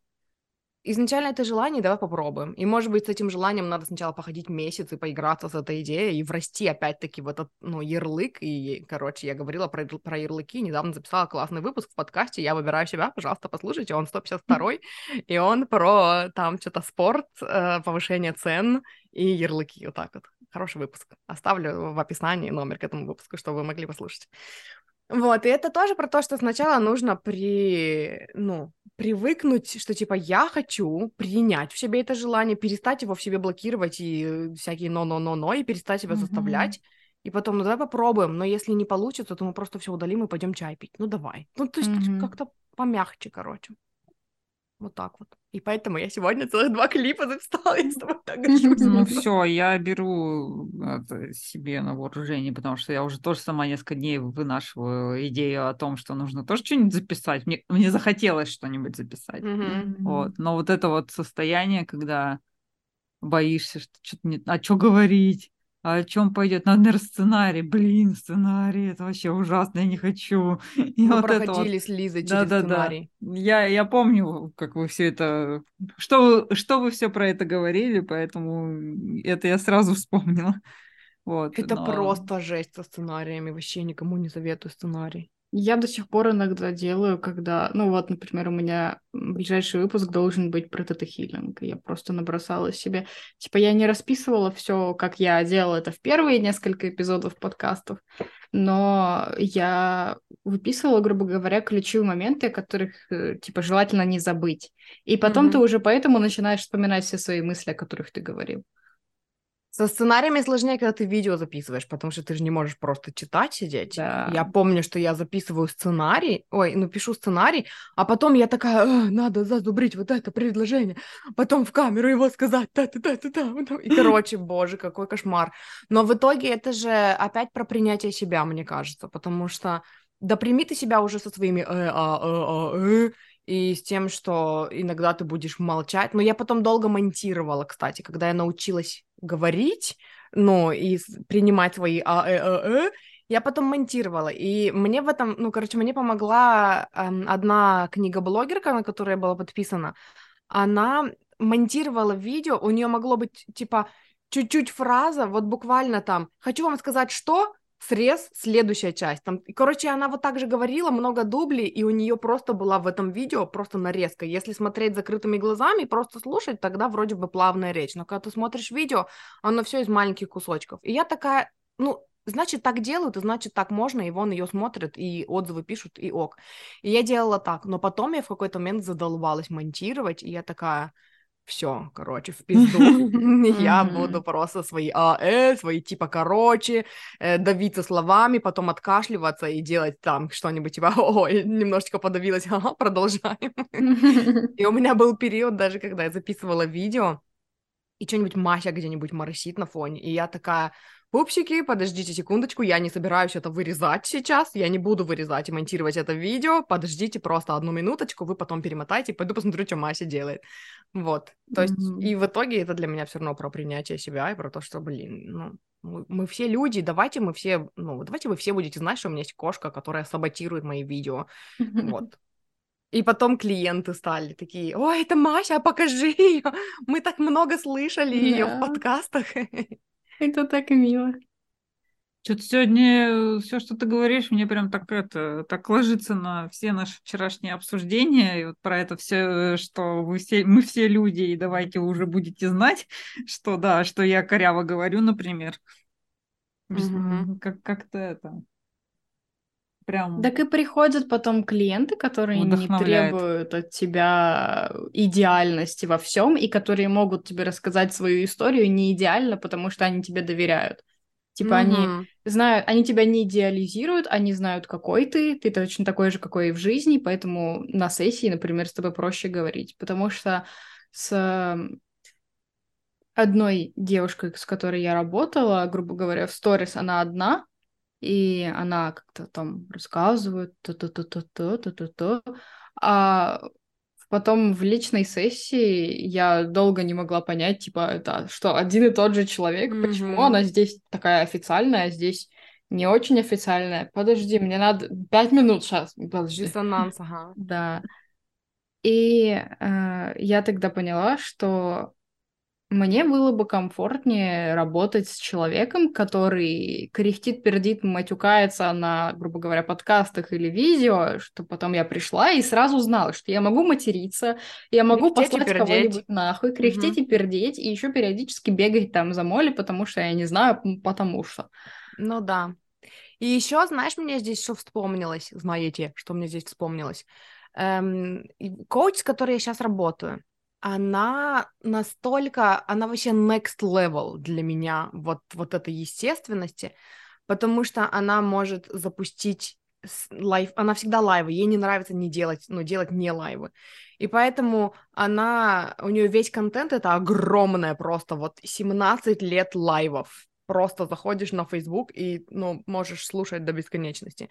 изначально это желание, давай попробуем. И, может быть, с этим желанием надо сначала походить месяц и поиграться с этой идеей, и врасти опять-таки в этот, ну, ярлык. И, короче, я говорила про, про ярлыки, недавно записала классный выпуск в подкасте «Я выбираю себя», пожалуйста, послушайте, он 152 и он про там что-то спорт, э, повышение цен и ярлыки, вот так вот. Хороший выпуск. Оставлю в описании номер к этому выпуску, чтобы вы могли послушать. Вот, и это тоже про то, что сначала нужно при, ну, привыкнуть, что типа я хочу принять в себе это желание, перестать его в себе блокировать и всякие но-но-но-но, и перестать себя mm-hmm. заставлять. И потом, ну давай попробуем, но если не получится, то мы просто все удалим и пойдем чай пить. Ну давай. Ну то есть mm-hmm. как-то помягче, короче. Вот так вот. И поэтому я сегодня целых два клипа записала, я с тобой так Ну все, я беру это себе на вооружение, потому что я уже тоже сама несколько дней вынашиваю идею о том, что нужно тоже что-нибудь записать. Мне, мне захотелось что-нибудь записать. Mm-hmm. Вот. Но вот это вот состояние, когда боишься, что что-то не... А что говорить? А о чем пойдет? Наверное, сценарий. Блин, сценарий, это вообще ужасно, я не хочу. И Мы вот проходили вот... с Лизой через да, сценарий. Да. Я, я помню, как вы все это... Что, что вы все про это говорили, поэтому это я сразу вспомнила. Вот, это но... просто жесть со сценариями, вообще никому не советую сценарий. Я до сих пор иногда делаю, когда, ну вот, например, у меня ближайший выпуск должен быть про тета-хиллинг. Я просто набросала себе. Типа я не расписывала все, как я делала это в первые несколько эпизодов подкастов, но я выписывала, грубо говоря, ключевые моменты, которых, э, типа, желательно не забыть. И потом mm-hmm. ты уже поэтому начинаешь вспоминать все свои мысли, о которых ты говорил. Со сценариями сложнее, когда ты видео записываешь, потому что ты же не можешь просто читать, сидеть. Да. Я помню, что я записываю сценарий, ой, ну пишу сценарий, а потом я такая, надо зазубрить вот это предложение, потом в камеру его сказать, та-та-та-та-та. И, короче, боже, какой кошмар. Но в итоге это же опять про принятие себя, мне кажется, потому что да прими ты себя уже со своими э, а, э, а, э, и с тем, что иногда ты будешь молчать. Но я потом долго монтировала, кстати, когда я научилась говорить, ну, и принимать свои а, э, э, э, я потом монтировала, и мне в этом, ну, короче, мне помогла э, одна книга-блогерка, на которую я была подписана, она монтировала видео, у нее могло быть, типа, чуть-чуть фраза, вот буквально там, хочу вам сказать, что, срез, следующая часть. Там, короче, она вот так же говорила, много дублей, и у нее просто была в этом видео просто нарезка. Если смотреть закрытыми глазами, просто слушать, тогда вроде бы плавная речь. Но когда ты смотришь видео, оно все из маленьких кусочков. И я такая, ну, значит, так делают, и значит, так можно, и вон ее смотрят, и отзывы пишут, и ок. И я делала так, но потом я в какой-то момент задолбалась монтировать, и я такая, все, короче, в пизду. Я буду просто свои АЭ, свои типа короче, э, давиться словами, потом откашливаться и делать там что-нибудь типа, ой, немножечко подавилась, ага, продолжаем. И у меня был период даже, когда я записывала видео, и что-нибудь Мася где-нибудь моросит на фоне, и я такая, Пупсики, подождите секундочку, я не собираюсь это вырезать сейчас, я не буду вырезать и монтировать это видео, подождите просто одну минуточку, вы потом перемотайте, пойду посмотрю, что Мася делает. Вот, то есть, mm-hmm. и в итоге это для меня все равно про принятие себя и про то, что, блин, ну, мы, мы все люди, давайте мы все, ну, давайте вы все будете знать, что у меня есть кошка, которая саботирует мои видео, вот. И потом клиенты стали такие, ой, это Маша, покажи ее, мы так много слышали yeah. ее в подкастах. Это так мило. Что-то сегодня все, что ты говоришь, мне прям так это так ложится на все наши вчерашние обсуждения, и вот про это все, что вы все, мы все люди, и давайте уже будете знать, что да, что я коряво говорю, например. Угу. Как, как-то это. Прям... Так и приходят потом клиенты, которые не требуют от тебя идеальности во всем, и которые могут тебе рассказать свою историю не идеально, потому что они тебе доверяют. Типа mm-hmm. они знают, они тебя не идеализируют, они знают, какой ты, ты точно такой же, какой и в жизни, поэтому на сессии, например, с тобой проще говорить, потому что с одной девушкой, с которой я работала, грубо говоря, в сторис она одна, и она как-то там рассказывает, то-то-то-то-то-то-то, а потом в личной сессии я долго не могла понять, типа, это что, один и тот же человек, mm-hmm. почему она здесь такая официальная, а здесь не очень официальная. Подожди, мне надо пять минут сейчас. Подожди. Диссонанс, ага. Да. И э, я тогда поняла, что мне было бы комфортнее работать с человеком, который кряхтит, пердит, матюкается на, грубо говоря, подкастах или видео, что потом я пришла и сразу знала, что я могу материться, я могу кряхтеть послать кого-нибудь нахуй, кряхтеть угу. и пердеть, и еще периодически бегать там за моли, потому что я не знаю, потому что. Ну да. И еще, знаешь, мне здесь что вспомнилось, знаете, что мне здесь вспомнилось? Эм, коуч, с которой я сейчас работаю, она настолько, она вообще next level для меня, вот, вот этой естественности, потому что она может запустить live, она всегда live ы, ей не нравится не делать, ну, делать не live ы. И поэтому она, у нее весь контент это огромное просто, вот 17 лет live ов. Просто заходишь на Facebook и, ну, можешь слушать до бесконечности.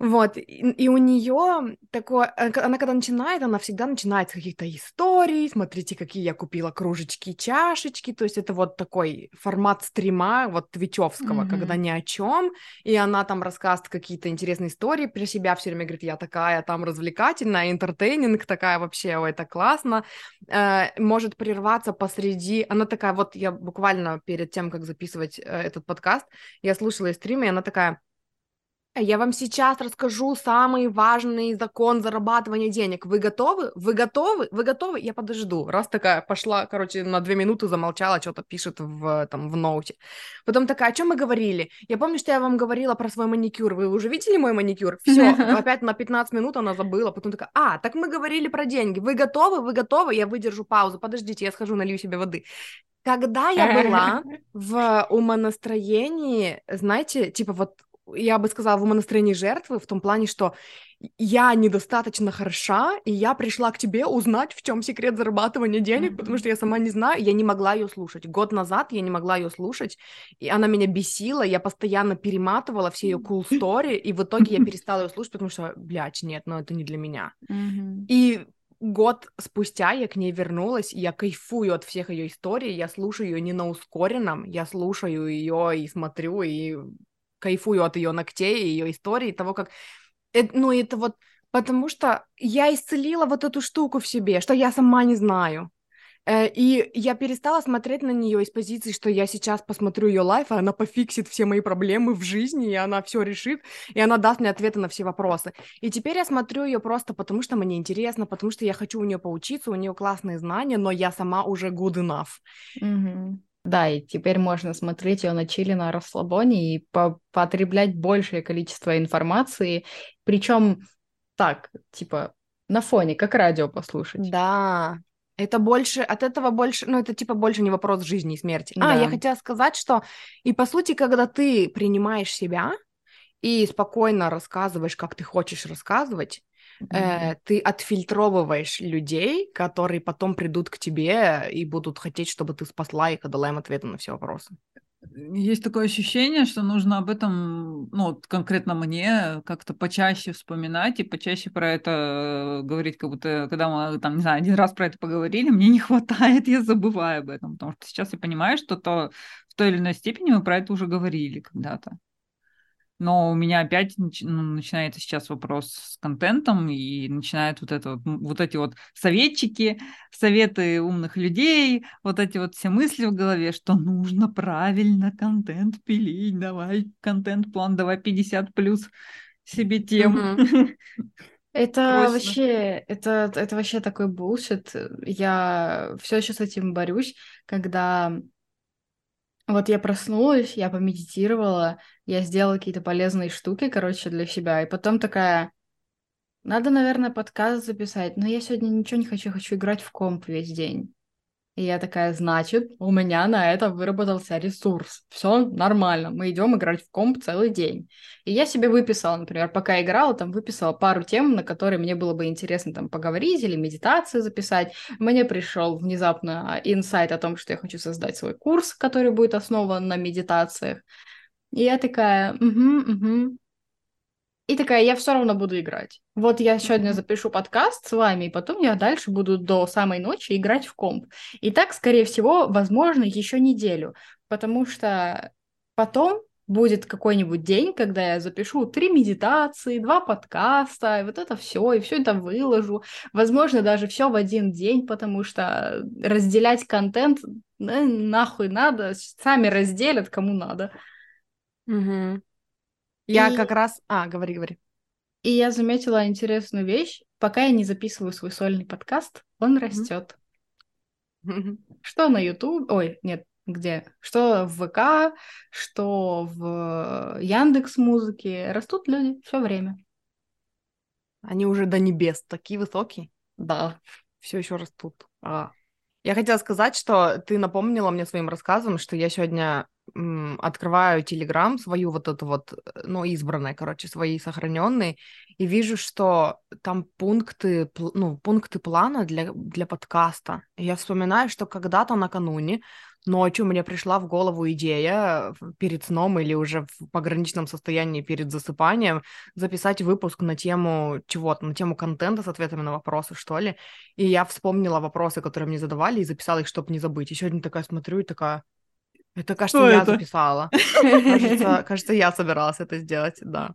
Вот, и, и у нее такое, э, она когда начинает, она всегда начинает с каких-то историй, смотрите, какие я купила кружечки, чашечки, то есть это вот такой формат стрима, вот твичевского, mm-hmm. когда ни о чем, и она там рассказывает какие-то интересные истории про себя, все время говорит, я такая там развлекательная, интертейнинг такая вообще, ой, это классно, э, может прерваться посреди, она такая, вот я буквально перед тем, как записывать э, этот подкаст, я слушала ее стрим, и она такая, я вам сейчас расскажу самый важный закон зарабатывания денег. Вы готовы? Вы готовы? Вы готовы? Я подожду. Раз такая пошла, короче, на две минуты замолчала, что-то пишет в, там, в ноуте. Потом такая, о чем мы говорили? Я помню, что я вам говорила про свой маникюр. Вы уже видели мой маникюр? Все, опять на 15 минут она забыла. Потом такая, а, так мы говорили про деньги. Вы готовы? Вы готовы? Я выдержу паузу. Подождите, я схожу, налью себе воды. Когда я была в умонастроении, знаете, типа вот я бы сказала, в умонастроении жертвы, в том плане, что я недостаточно хороша, и я пришла к тебе узнать, в чем секрет зарабатывания денег, mm-hmm. потому что я сама не знаю, я не могла ее слушать. Год назад я не могла ее слушать, и она меня бесила, я постоянно перематывала все ее cool story, и в итоге я перестала ее слушать, потому что, блядь, нет, ну это не для меня. Mm-hmm. И год спустя я к ней вернулась, и я кайфую от всех ее историй, я слушаю ее не на ускоренном, я слушаю ее и смотрю, и кайфую от ее ногтей, ее истории, того, как... Ну, это вот потому что я исцелила вот эту штуку в себе, что я сама не знаю. Э, и я перестала смотреть на нее из позиции, что я сейчас посмотрю ее лайф, и она пофиксит все мои проблемы в жизни, и она все решит, и она даст мне ответы на все вопросы. И теперь я смотрю ее просто потому, что мне интересно, потому что я хочу у нее поучиться, у нее классные знания, но я сама уже good enough. Mm-hmm. Да, и теперь можно смотреть ее на чили на расслабоне и по потреблять большее количество информации, причем так, типа, на фоне, как радио послушать. Да, это больше, от этого больше, ну, это типа больше не вопрос жизни и смерти. Да. А, я хотела сказать, что и по сути, когда ты принимаешь себя и спокойно рассказываешь, как ты хочешь рассказывать, э, ты отфильтровываешь людей, которые потом придут к тебе и будут хотеть, чтобы ты спасла их и дала им ответы на все вопросы. Есть такое ощущение, что нужно об этом, ну, конкретно мне, как-то почаще вспоминать и почаще про это говорить, как будто, когда мы, там, не знаю, один раз про это поговорили, мне не хватает, я забываю об этом, потому что сейчас я понимаю, что то в той или иной степени мы про это уже говорили когда-то. Но у меня опять ну, начинается сейчас вопрос с контентом, и начинают вот, это вот, вот эти вот советчики, советы умных людей, вот эти вот все мысли в голове, что нужно правильно контент пилить, давай контент-план, давай 50 плюс себе тем. Это вообще, это, это вообще такой булшит. Я все еще с этим борюсь, когда вот я проснулась, я помедитировала, я сделала какие-то полезные штуки, короче, для себя, и потом такая, надо, наверное, подкаст записать, но я сегодня ничего не хочу, хочу играть в комп весь день. И я такая, значит, у меня на это выработался ресурс. Все нормально, мы идем играть в комп целый день. И я себе выписала, например, пока играла, там выписала пару тем, на которые мне было бы интересно там поговорить или медитацию записать. Мне пришел внезапно инсайт о том, что я хочу создать свой курс, который будет основан на медитациях. И я такая, угу, угу, и такая, я все равно буду играть. Вот я сегодня запишу подкаст с вами, и потом я дальше буду до самой ночи играть в комп. И так, скорее всего, возможно, еще неделю, потому что потом будет какой-нибудь день, когда я запишу три медитации, два подкаста, и вот это все, и все это выложу. Возможно, даже все в один день, потому что разделять контент э, нахуй надо, сами разделят, кому надо. Угу. Я и... как раз... А, говори, говори. И я заметила интересную вещь. Пока я не записываю свой сольный подкаст, он растет. Что на YouTube... Ой, нет, Где? Что в ВК, что в Яндекс Музыке. Растут люди все время. Они уже до небес такие высокие. Да. Все еще растут. А. Я хотела сказать, что ты напомнила мне своим рассказом, что я сегодня открываю Телеграм, свою вот эту вот, э, ну, избранные, короче, свои сохраненные, и вижу, что там пункты, ну, пункты плана для, для подкаста. И я вспоминаю, что когда-то накануне ночью мне пришла в голову идея перед сном или уже в пограничном состоянии перед засыпанием записать выпуск на тему чего-то, на тему контента с ответами на вопросы, что ли. И я вспомнила вопросы, которые мне задавали, и записала их, чтобы не забыть. И сегодня такая смотрю и такая... Это, кажется, что я это? записала. Кажется, кажется, я собиралась это сделать, да.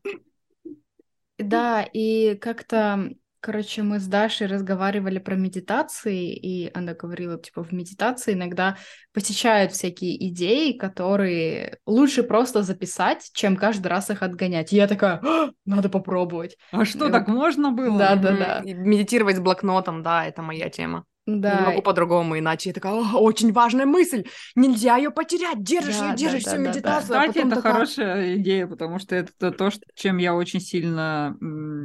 Да, и как-то Короче, мы с Дашей разговаривали про медитации, и она говорила, типа, в медитации иногда посещают всякие идеи, которые лучше просто записать, чем каждый раз их отгонять. И я такая, «А, надо попробовать. А что, и так вот... можно было? Да, да, да. Медитировать с блокнотом, да, это моя тема. Да. Не могу по-другому, иначе я такая, очень важная мысль, нельзя ее потерять, держишь да, ее, держишь да, всю да, медитацию. Да, да. Кстати, это такая... хорошая идея, потому что это то, чем я очень сильно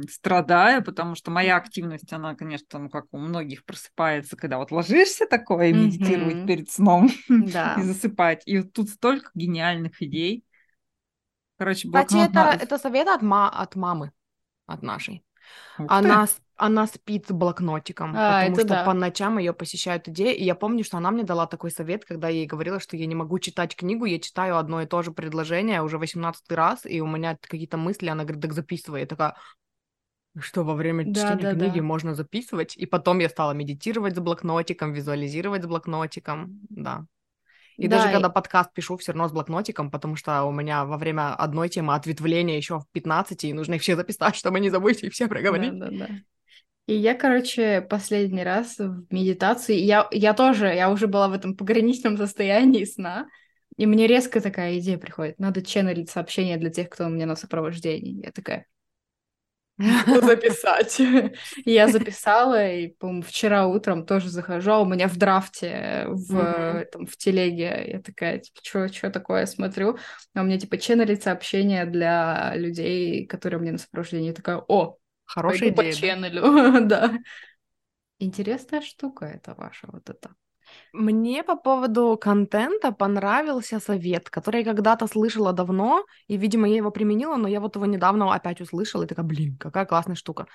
страдаю, потому что моя активность, она, конечно, ну, как у многих просыпается, когда вот ложишься такое, mm-hmm. медитировать перед сном и засыпать. И вот тут столько гениальных идей. Короче, Кстати, это, это совет от, ма- от мамы, от нашей. Она, она спит с блокнотиком, а, потому что да. по ночам ее посещают идеи. И я помню, что она мне дала такой совет, когда я ей говорила, что я не могу читать книгу, я читаю одно и то же предложение уже 18 раз, и у меня какие-то мысли, она говорит, так записывай. Я такая, что во время чтения да, книги да. можно записывать. И потом я стала медитировать с блокнотиком, визуализировать с блокнотиком, да. И да, даже и... когда подкаст пишу, все равно с блокнотиком, потому что у меня во время одной темы ответвления еще в 15, и нужно их все записать, чтобы не забыть и все проговорить. Да, да, да. И я, короче, последний раз в медитации, я, я тоже, я уже была в этом пограничном состоянии сна, и мне резко такая идея приходит, надо ченнелить сообщения для тех, кто у меня на сопровождении. Я такая, записать. Я записала, и, по-моему, вчера утром тоже захожу, а у меня в драфте в, там, в телеге, я такая, типа, что, что такое, смотрю, а у меня, типа, ченнелить сообщения для людей, которые у меня на сопровождении. Я такая, о, хорошая идея, по channel ю, да. Интересная штука это ваша вот это. Мне по поводу контента понравился совет, который я когда-то слышала давно, и, видимо, я его применила, но я вот его недавно опять услышала, и такая, блин, какая классная штука.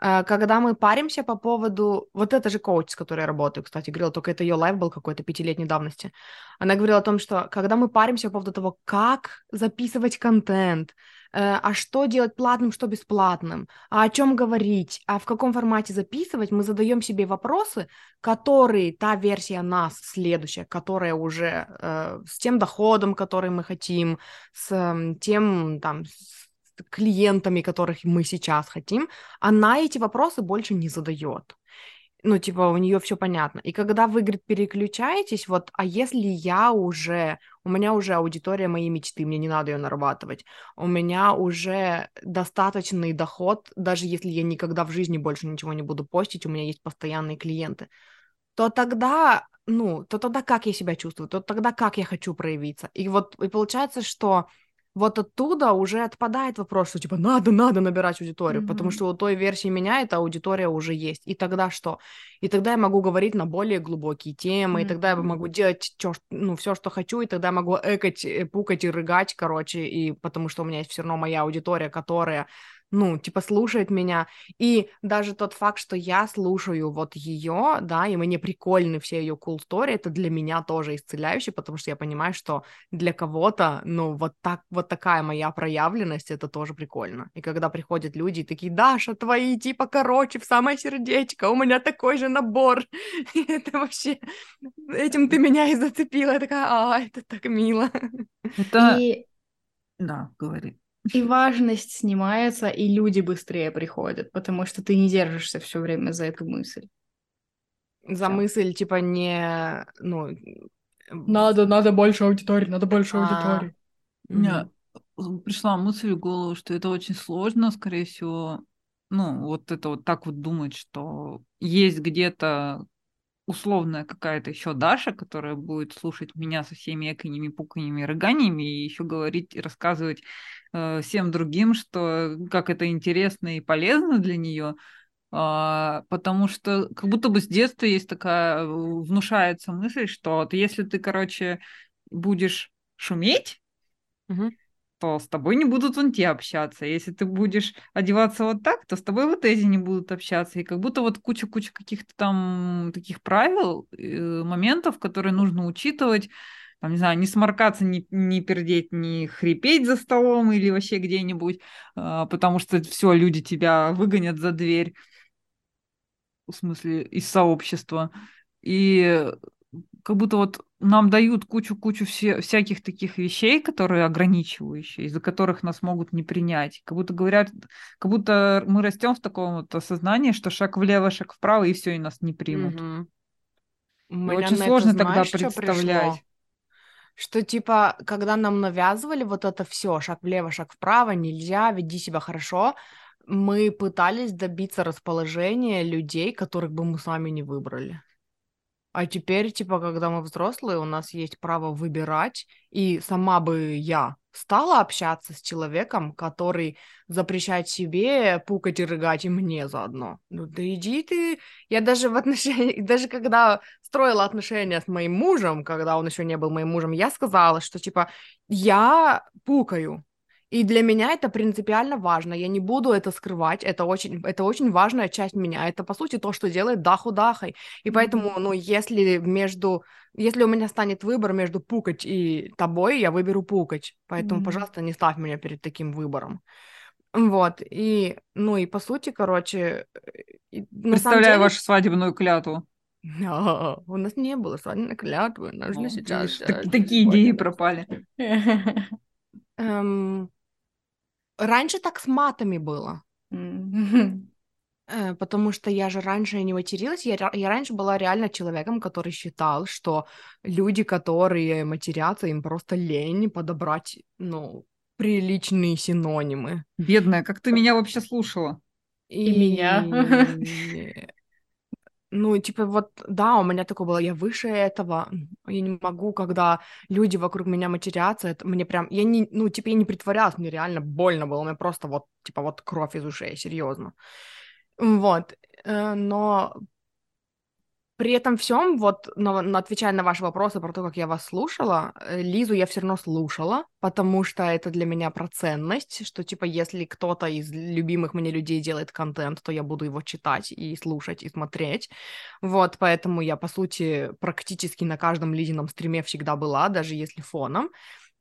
Э, когда мы паримся по поводу... Вот это же коуч, с которой я работаю, кстати, говорила, только это ее live был какой-то пятилетней давности. Она говорила о том, что когда мы паримся по поводу того, как записывать контент, а что делать платным, что бесплатным, а о чем говорить, а в каком формате записывать, мы задаем себе вопросы, которые та версия нас, следующая, которая уже э, с тем доходом, который мы хотим, с э, тем там, с клиентами, которых мы сейчас хотим, она эти вопросы больше не задает ну, типа, у нее все понятно. И когда вы, говорит, переключаетесь, вот, а если я уже, у меня уже аудитория моей мечты, мне не надо ее нарабатывать, у меня уже достаточный доход, даже если я никогда в жизни больше ничего не буду постить, у меня есть постоянные клиенты, то тогда, ну, то тогда как я себя чувствую, то тогда как я хочу проявиться. И вот и получается, что вот оттуда уже отпадает вопрос, что типа надо, надо набирать аудиторию, mm-hmm. потому что у той версии меня эта аудитория уже есть. И тогда что? И тогда я могу говорить на более глубокие темы, mm-hmm. и тогда я могу делать чё, ну, все, что хочу, и тогда я могу экать, э, пукать и рыгать, короче, и потому что у меня есть все равно моя аудитория, которая ну, типа, слушает меня. И даже тот факт, что я слушаю вот ее, да, и мне прикольны все ее cool story, это для меня тоже исцеляюще, потому что я понимаю, что для кого-то, ну, вот так, вот такая моя проявленность, это тоже прикольно. И когда приходят люди и такие, Даша, твои типа короче в самое сердечко, у меня такой же набор. это вообще, этим ты меня и зацепила. Я такая, а, это так мило. Это... Да, говори. И важность снимается, и люди быстрее приходят, потому что ты не держишься все время за эту мысль. За Всё. мысль, типа, не, ну... Надо, надо больше аудитории, надо больше а. аудитории. У меня пришла мысль в голову, что это очень сложно, скорее всего, ну, вот это вот так вот думать, что есть где-то условная какая-то еще Даша, которая будет слушать меня со всеми эконями, пуканьями, рыганиями и еще говорить и рассказывать э, всем другим, что как это интересно и полезно для нее, а, потому что как будто бы с детства есть такая, внушается мысль, что вот если ты, короче, будешь шуметь, угу. то с тобой не будут вон те общаться. Если ты будешь одеваться вот так, то с тобой вот эти не будут общаться. И как будто вот куча-куча каких-то там таких правил, э, моментов, которые нужно учитывать, там, не знаю, не сморкаться, не, не пердеть, не хрипеть за столом или вообще где-нибудь, а, потому что все, люди тебя выгонят за дверь в смысле, из сообщества. И как будто вот нам дают кучу-кучу все, всяких таких вещей, которые ограничивающие, из-за которых нас могут не принять. Как будто говорят, как будто мы растем в таком вот осознании, что шаг влево, шаг вправо, и все, и нас не примут. Угу. очень сложно это, знаешь, тогда представлять. Что типа, когда нам навязывали вот это все, шаг влево, шаг вправо, нельзя, веди себя хорошо, мы пытались добиться расположения людей, которых бы мы сами не выбрали. А теперь, типа, когда мы взрослые, у нас есть право выбирать, и сама бы я стала общаться с человеком, который запрещает себе пукать и рыгать, и мне заодно. Ну да иди ты. Я даже в отношениях, даже когда строила отношения с моим мужем, когда он еще не был моим мужем, я сказала, что, типа, я пукаю, и для меня это принципиально важно. Я не буду это скрывать. Это очень, это очень важная часть меня. Это, по сути, то, что делает Даху Дахой. И поэтому, ну, если между... Если у меня станет выбор между Пукач и тобой, я выберу Пукач. Поэтому, mm-hmm. пожалуйста, не ставь меня перед таким выбором. Вот. И, ну, и по сути, короче... Представляю деле... вашу свадебную клятву. No, у нас не было свадебной клятвы. Нужно О, сейчас... Так, такие идеи пропали. Эм, Раньше так с матами было. Э, потому что я же раньше не материлась, я, я раньше была реально человеком, который считал, что люди, которые матерятся, им просто лень подобрать, ну, приличные синонимы. Бедная, как ты меня вообще слушала? И, И меня. Ну, типа, вот, да, у меня такое было, я выше этого, я не могу, когда люди вокруг меня матерятся, это мне прям, я не, ну, типа, я не притворялась, мне реально больно было, у меня просто вот, типа, вот кровь из ушей, серьезно. Вот, э, но при этом всем, вот, но, но отвечая на ваши вопросы про то, как я вас слушала, э, Лизу я все равно слушала, потому что это для меня про ценность, что, типа, если кто-то из любимых мне людей делает контент, то я буду его читать и слушать, и смотреть. Вот, поэтому я, по сути, практически на каждом Лизином стриме всегда была, даже если фоном.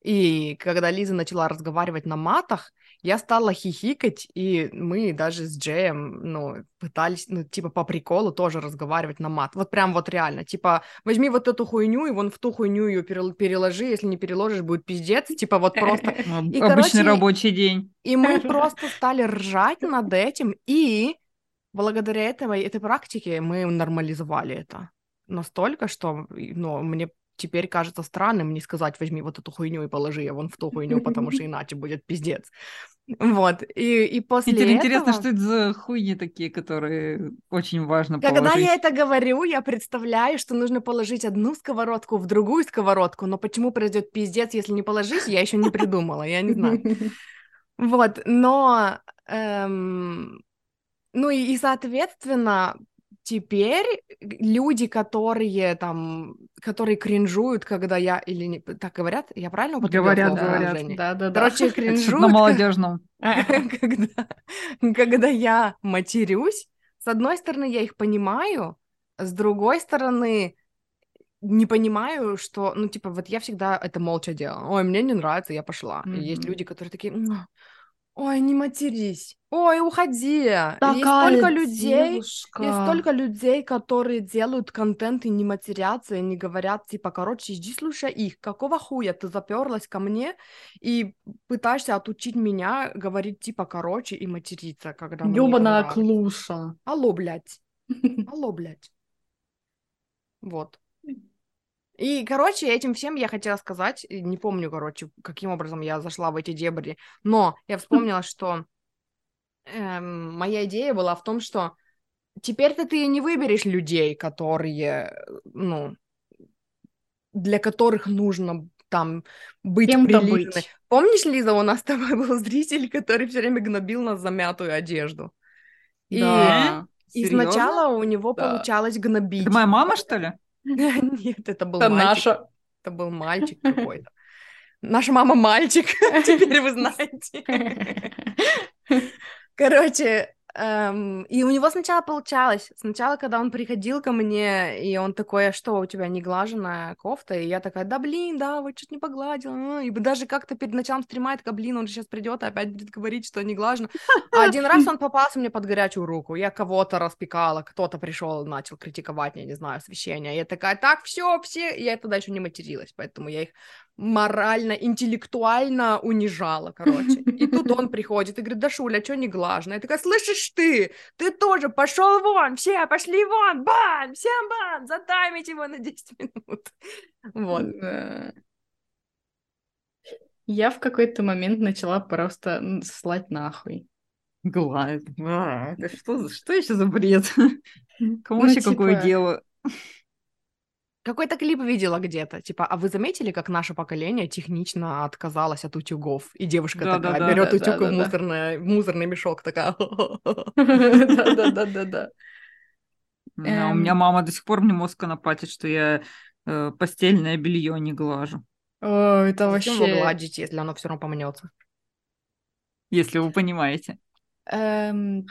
И когда Лиза начала разговаривать на матах, я стала хихикать, и мы даже с Джеем, ну, пытались, ну, типа, по приколу тоже разговаривать на мат. Вот прям вот реально, типа, возьми вот эту хуйню, и вон в ту хуйню ее переложи, если не переложишь, будет пиздец, типа, вот просто... И, Обычный короче, рабочий день. И мы просто стали ржать над этим, и благодаря этого, этой практике мы нормализовали это настолько, что ну, мне теперь кажется странным не сказать, возьми вот эту хуйню и положи ее вон в ту хуйню, потому что иначе будет пиздец. Вот, и, и после Теперь этого... интересно, что это за хуйни такие, которые очень важно Когда положить. я это говорю, я представляю, что нужно положить одну сковородку в другую сковородку, но почему произойдет пиздец, если не положить, я еще не придумала, я не знаю. Вот, но... Эм... Ну и, и, соответственно, теперь люди, которые там, которые кринжуют, когда я или не так говорят, я правильно употребила? Говорят, говорят, да, да, Короче, да. кринжуют. На молодежном. Когда, когда я матерюсь, с одной стороны, я их понимаю, с другой стороны, не понимаю, что, ну, типа, вот я всегда это молча делала. Ой, мне не нравится, я пошла. Mm-hmm. И есть люди, которые такие, Ой, не матерись. Ой, уходи. Такая есть столько людей, есть столько людей, которые делают контент и не матерятся, и не говорят, типа, короче, иди слушай их. Какого хуя ты заперлась ко мне и пытаешься отучить меня говорить, типа, короче, и материться, когда Ёбаная клуша. Алло, блядь. Алло, блядь. Вот. И, короче, этим всем я хотела сказать, не помню, короче, каким образом я зашла в эти дебри, но я вспомнила, что эм, моя идея была в том, что теперь-то ты не выберешь людей, которые, ну, для которых нужно там быть Кем-то быть. Помнишь, Лиза, у нас с тобой был зритель, который все время гнобил нас за мятую одежду? Да. И, и сначала у него да. получалось гнобить. Это моя мама, что ли? Нет, это был это мальчик. Наша. Это был мальчик какой-то. Наша мама мальчик, теперь вы знаете. Короче, Эм, и у него сначала получалось. Сначала, когда он приходил ко мне, и он такой, а что, у тебя не глаженная кофта? И я такая, да блин, да, вот что-то не погладила. И даже как-то перед началом стрима я такая, блин, он же сейчас придет и опять будет говорить, что не глажено. А один раз он попался мне под горячую руку. Я кого-то распекала, кто-то пришел, начал критиковать, я не знаю, освещение. Я такая, так, все, все. И я тогда еще не материлась, поэтому я их морально, интеллектуально унижала, короче. И тут он приходит и говорит, да, Шуля, а что не глажно? Я такая, слышишь ты, ты тоже пошел вон, все пошли вон, бан, всем бан, затаймить его на 10 минут. Вот. Я в какой-то момент начала просто слать нахуй. Гладь. А, это что, что еще за бред? Кому ну, вообще типа... какое дело? Какой-то клип видела где-то, типа, а вы заметили, как наше поколение технично отказалось от утюгов? И девушка да, такая да, берет да, утюг да, в, мусорный, в мусорный мешок, такая... Да-да-да-да-да. У меня мама до сих пор мне мозг конопатит, что я э, постельное белье не глажу. О, это вообще... Зачем гладите, если оно все равно помнется? Если вы понимаете. Эм...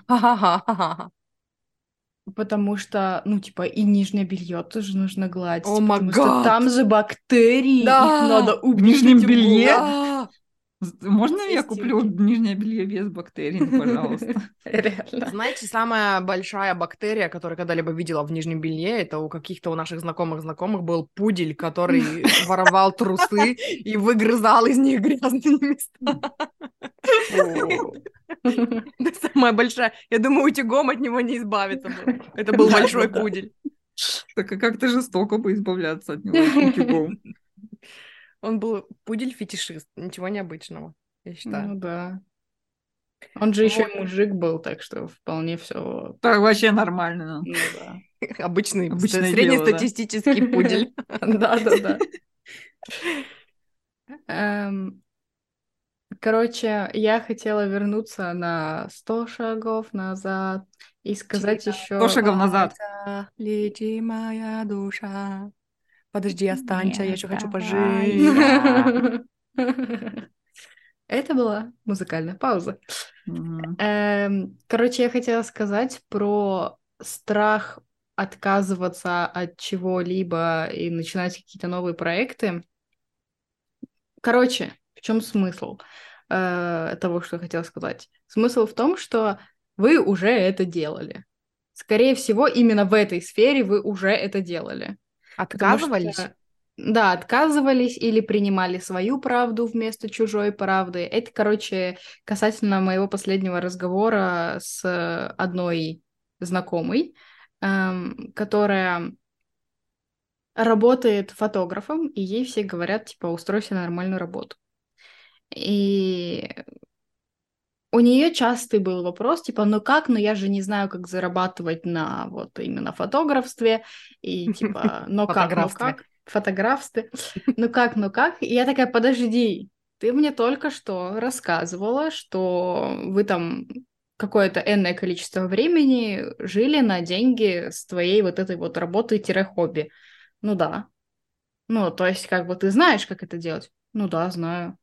Потому что, ну, типа, и нижнее белье тоже нужно гладить. О, потому что там же бактерии, да! их надо убить. В нижнем белье? Да! Можно я куплю нижнее белье без бактерий, ну, пожалуйста? Реально. Знаете, самая большая бактерия, которую когда-либо видела в нижнем белье, это у каких-то у наших знакомых знакомых был пудель, который воровал трусы и выгрызал из них грязные места. Самая большая. Я думаю, утюгом от него не избавиться. Это был большой пудель. Так а как-то жестоко бы избавляться от него утюгом. Он был пудель-фетишист, ничего необычного, я считаю. Ну да. Он же еще и мужик был, так что вполне все. Так вообще нормально. Ну да. Обычный, Обычное среднестатистический пудель. Да, да, да. Эм, короче, я хотела вернуться на 100 шагов назад и сказать еще... 100 шагов назад. Лети моя душа. Подожди, останься, я еще хочу пожить. Это была музыкальная пауза. Эм, короче, я хотела сказать про страх отказываться от чего-либо и начинать какие-то новые проекты. Короче, в чем смысл э, того, что я хотела сказать? Смысл в том, что вы уже это делали. Скорее всего, именно в этой сфере вы уже это делали. Отказывались? Что, да, отказывались или принимали свою правду вместо чужой правды. Это, короче, касательно моего последнего разговора с одной знакомой, эм, которая работает фотографом, и ей все говорят, типа, устройся на нормальную работу. И у нее частый был вопрос, типа, ну как, ну я же не знаю, как зарабатывать на вот именно фотографстве, и типа, ну как, ну как, фотографстве, ну как, ну как, и я такая, подожди, ты мне только что рассказывала, что вы там какое-то энное количество времени жили на деньги с твоей вот этой вот работы-хобби. Ну да. Ну, то есть, как бы ты знаешь, как это делать? Ну да, знаю.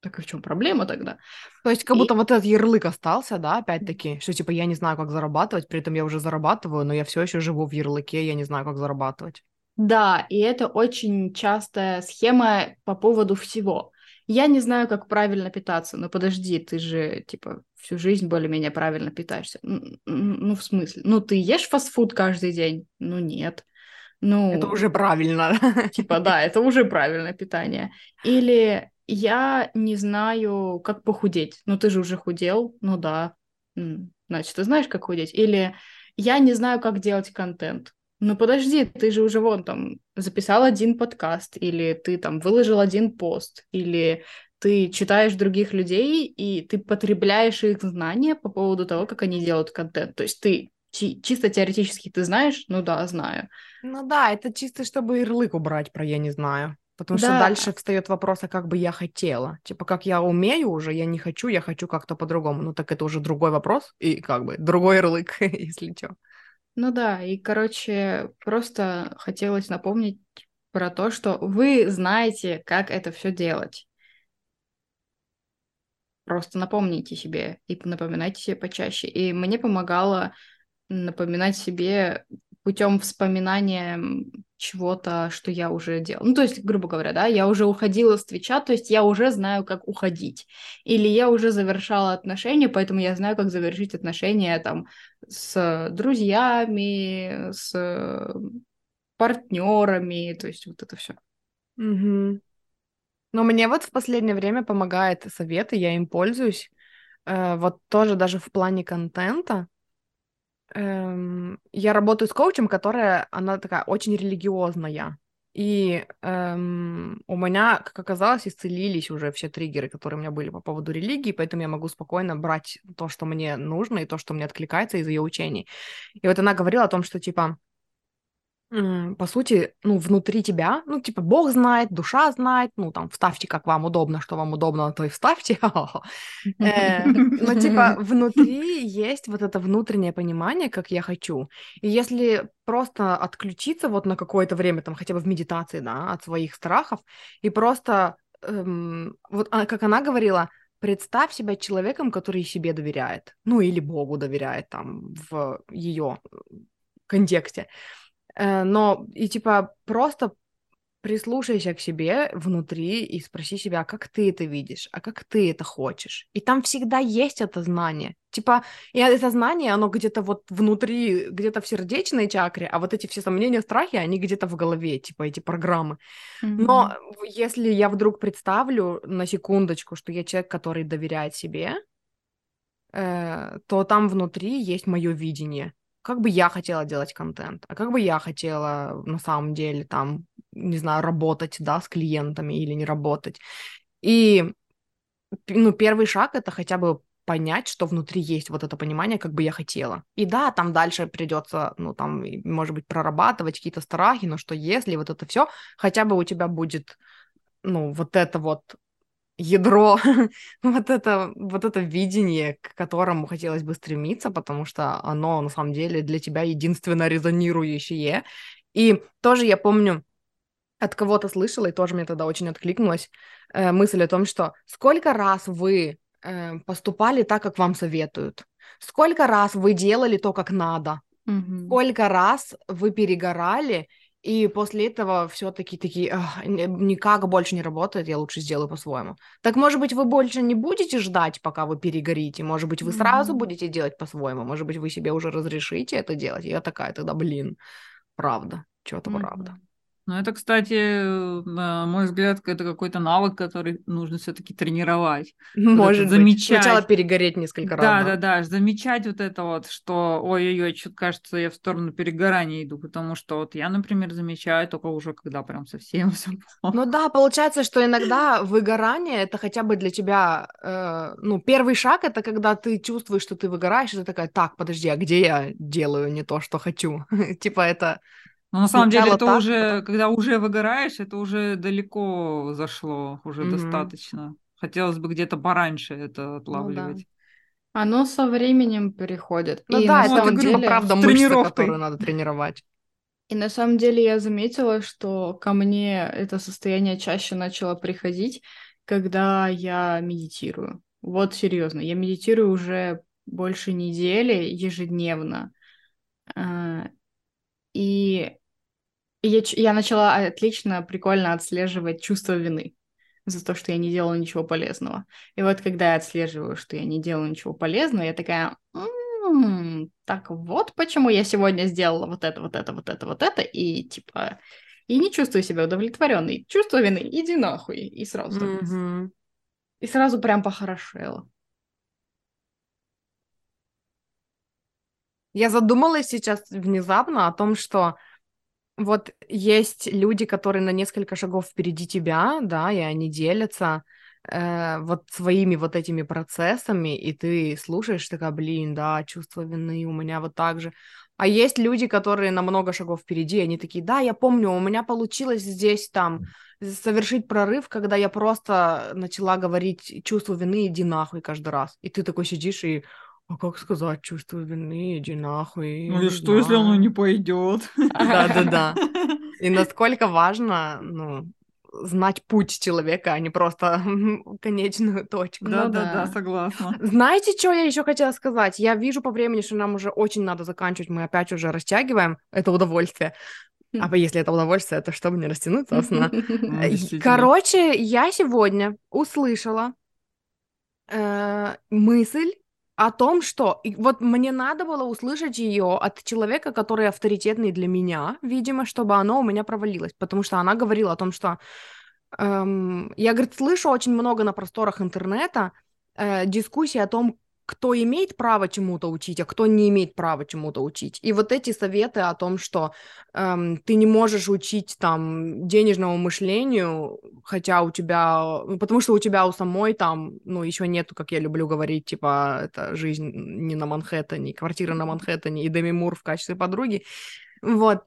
Так и в чем проблема тогда? То есть как и... будто вот этот ярлык остался, да, опять-таки, что типа я не знаю, как зарабатывать, при этом я уже зарабатываю, но я все еще живу в ярлыке, я не знаю, как зарабатывать. Да, и это очень частая схема по поводу всего. Я не знаю, как правильно питаться, но подожди, ты же, типа, всю жизнь более-менее правильно питаешься. Ну, в смысле? Ну, ты ешь фастфуд каждый день? Ну, нет. Ну, это уже правильно. Типа, да, это уже правильное питание. Или я не знаю, как похудеть. Ну, ты же уже худел. Ну да. Значит, ты знаешь, как худеть. Или я не знаю, как делать контент. Ну подожди, ты же уже вон там записал один подкаст, или ты там выложил один пост, или ты читаешь других людей, и ты потребляешь их знания по поводу того, как они делают контент. То есть ты чисто теоретически ты знаешь? Ну да, знаю. Ну да, это чисто чтобы ярлык убрать про «я не знаю». Потому да. что дальше встает вопрос, а как бы я хотела. Типа, как я умею уже, я не хочу, я хочу как-то по-другому. Ну так это уже другой вопрос и как бы другой ярлык, если что. Ну да, и, короче, просто хотелось напомнить про то, что вы знаете, как это все делать. Просто напомните себе и напоминайте себе почаще. И мне помогало напоминать себе путем вспоминания чего-то, что я уже делала. Ну, то есть, грубо говоря, да, я уже уходила с Твича, то есть я уже знаю, как уходить. Или я уже завершала отношения, поэтому я знаю, как завершить отношения там с друзьями, с партнерами, то есть вот это все. Угу. Но мне вот в последнее время помогает советы, я им пользуюсь. Э, вот тоже даже в плане контента. Эм, я работаю с коучем, которая, она такая очень религиозная. И эм, у меня, как оказалось, исцелились уже все триггеры, которые у меня были по поводу религии, поэтому я могу спокойно брать то, что мне нужно, и то, что мне откликается из ее учений. И вот она говорила о том, что, типа, по сути, ну, внутри тебя, ну, типа, Бог знает, душа знает, ну, там, вставьте, как вам удобно, что вам удобно, то и вставьте. Э, но, типа, внутри есть вот это внутреннее понимание, как я хочу. И если просто отключиться вот на какое-то время, там, хотя бы в медитации, да, от своих страхов, и просто, эм, вот а, как она говорила, представь себя человеком, который себе доверяет, ну, или Богу доверяет, там, в ее контексте. Э, но и типа просто прислушайся к себе внутри и спроси себя, как ты это видишь, а как ты это хочешь. И там всегда есть это знание. Типа, и это знание, оно где-то вот внутри, где-то в сердечной чакре, а вот эти все сомнения, страхи, они где-то в голове, типа эти программы. Mm-hmm. Но если я вдруг представлю на секундочку, что я человек, который доверяет себе, э, то там внутри есть мое видение как бы я хотела делать контент, а как бы я хотела на самом деле там, не знаю, работать, да, с клиентами или не работать. И, ну, первый шаг это хотя бы понять, что внутри есть вот это понимание, как бы я хотела. И да, там дальше придется, ну, там, может быть, прорабатывать какие-то страхи, но что если вот это все, хотя бы у тебя будет, ну, вот это вот ядро, вот это, вот это видение, к которому хотелось бы стремиться, потому что оно на самом деле для тебя единственно резонирующее. И тоже я помню, от кого-то слышала, и тоже мне тогда очень откликнулась э, мысль о том, что сколько раз вы э, поступали так, как вам советуют, сколько раз вы делали то, как надо, mm-hmm. сколько раз вы перегорали и после этого все-таки такие, никак больше не работает, я лучше сделаю по-своему. Так, может быть, вы больше не будете ждать, пока вы перегорите? Может быть, вы mm-hmm. сразу будете делать по-своему? Может быть, вы себе уже разрешите это делать? я такая тогда, блин, правда, что-то mm-hmm. правда. Ну, это, кстати, на мой взгляд, это какой-то навык, который нужно все-таки тренировать. Может вот замечать. Сначала перегореть несколько раз. Да, да, да, замечать вот это вот, что ой-ой-ой, что-то кажется, я в сторону перегорания иду, потому что вот я, например, замечаю только уже, когда прям совсем все плохо. Ну да, получается, что иногда выгорание это хотя бы для тебя, э, ну, первый шаг это когда ты чувствуешь, что ты выгораешь, и ты такая, так, подожди, а где я делаю не то, что хочу? Типа это но на самом деле это так, уже, потом... когда уже выгораешь, это уже далеко зашло, уже mm-hmm. достаточно. Хотелось бы где-то пораньше это отлавливать. Ну, да. Оно со временем переходит. Ну и да, это самом деле, правда мышцы, которые надо тренировать. И на самом деле я заметила, что ко мне это состояние чаще начало приходить, когда я медитирую. Вот серьезно, я медитирую уже больше недели ежедневно. И я, я начала отлично, прикольно отслеживать чувство вины за то, что я не делала ничего полезного. И вот когда я отслеживаю, что я не делаю ничего полезного, я такая, м-м, так вот почему я сегодня сделала вот это, вот это, вот это, вот это, и типа, и не чувствую себя удовлетворенной. Чувство вины, иди нахуй. И сразу, mm-hmm. и сразу прям похорошело. Я задумалась сейчас внезапно о том, что вот есть люди, которые на несколько шагов впереди тебя, да, и они делятся э, вот своими вот этими процессами, и ты слушаешь, такая, блин, да, чувство вины у меня вот так же. А есть люди, которые на много шагов впереди, они такие, да, я помню, у меня получилось здесь там совершить прорыв, когда я просто начала говорить чувство вины, иди нахуй каждый раз. И ты такой сидишь и, а как сказать чувство вины, иди нахуй. Ну и что, если оно не пойдет? Да-да-да. И насколько важно, ну, знать путь человека, а не просто конечную точку. Да, ну, да, да, согласна. Знаете, что я еще хотела сказать? Я вижу по времени, что нам уже очень надо заканчивать, мы опять уже растягиваем это удовольствие. А если это удовольствие, то чтобы не растянуться, собственно. Ну, Короче, я сегодня услышала э, мысль о том, что вот мне надо было услышать ее от человека, который авторитетный для меня, видимо, чтобы оно у меня провалилось, потому что она говорила о том, что эм, я, говорит, слышу очень много на просторах интернета э, дискуссий о том, кто имеет право чему-то учить, а кто не имеет права чему-то учить. И вот эти советы о том, что эм, ты не можешь учить там денежному мышлению, хотя у тебя, ну, потому что у тебя у самой там, ну, еще нету, как я люблю говорить, типа, это жизнь не на Манхэттене, квартира на Манхэттене и Деми Мур в качестве подруги, вот.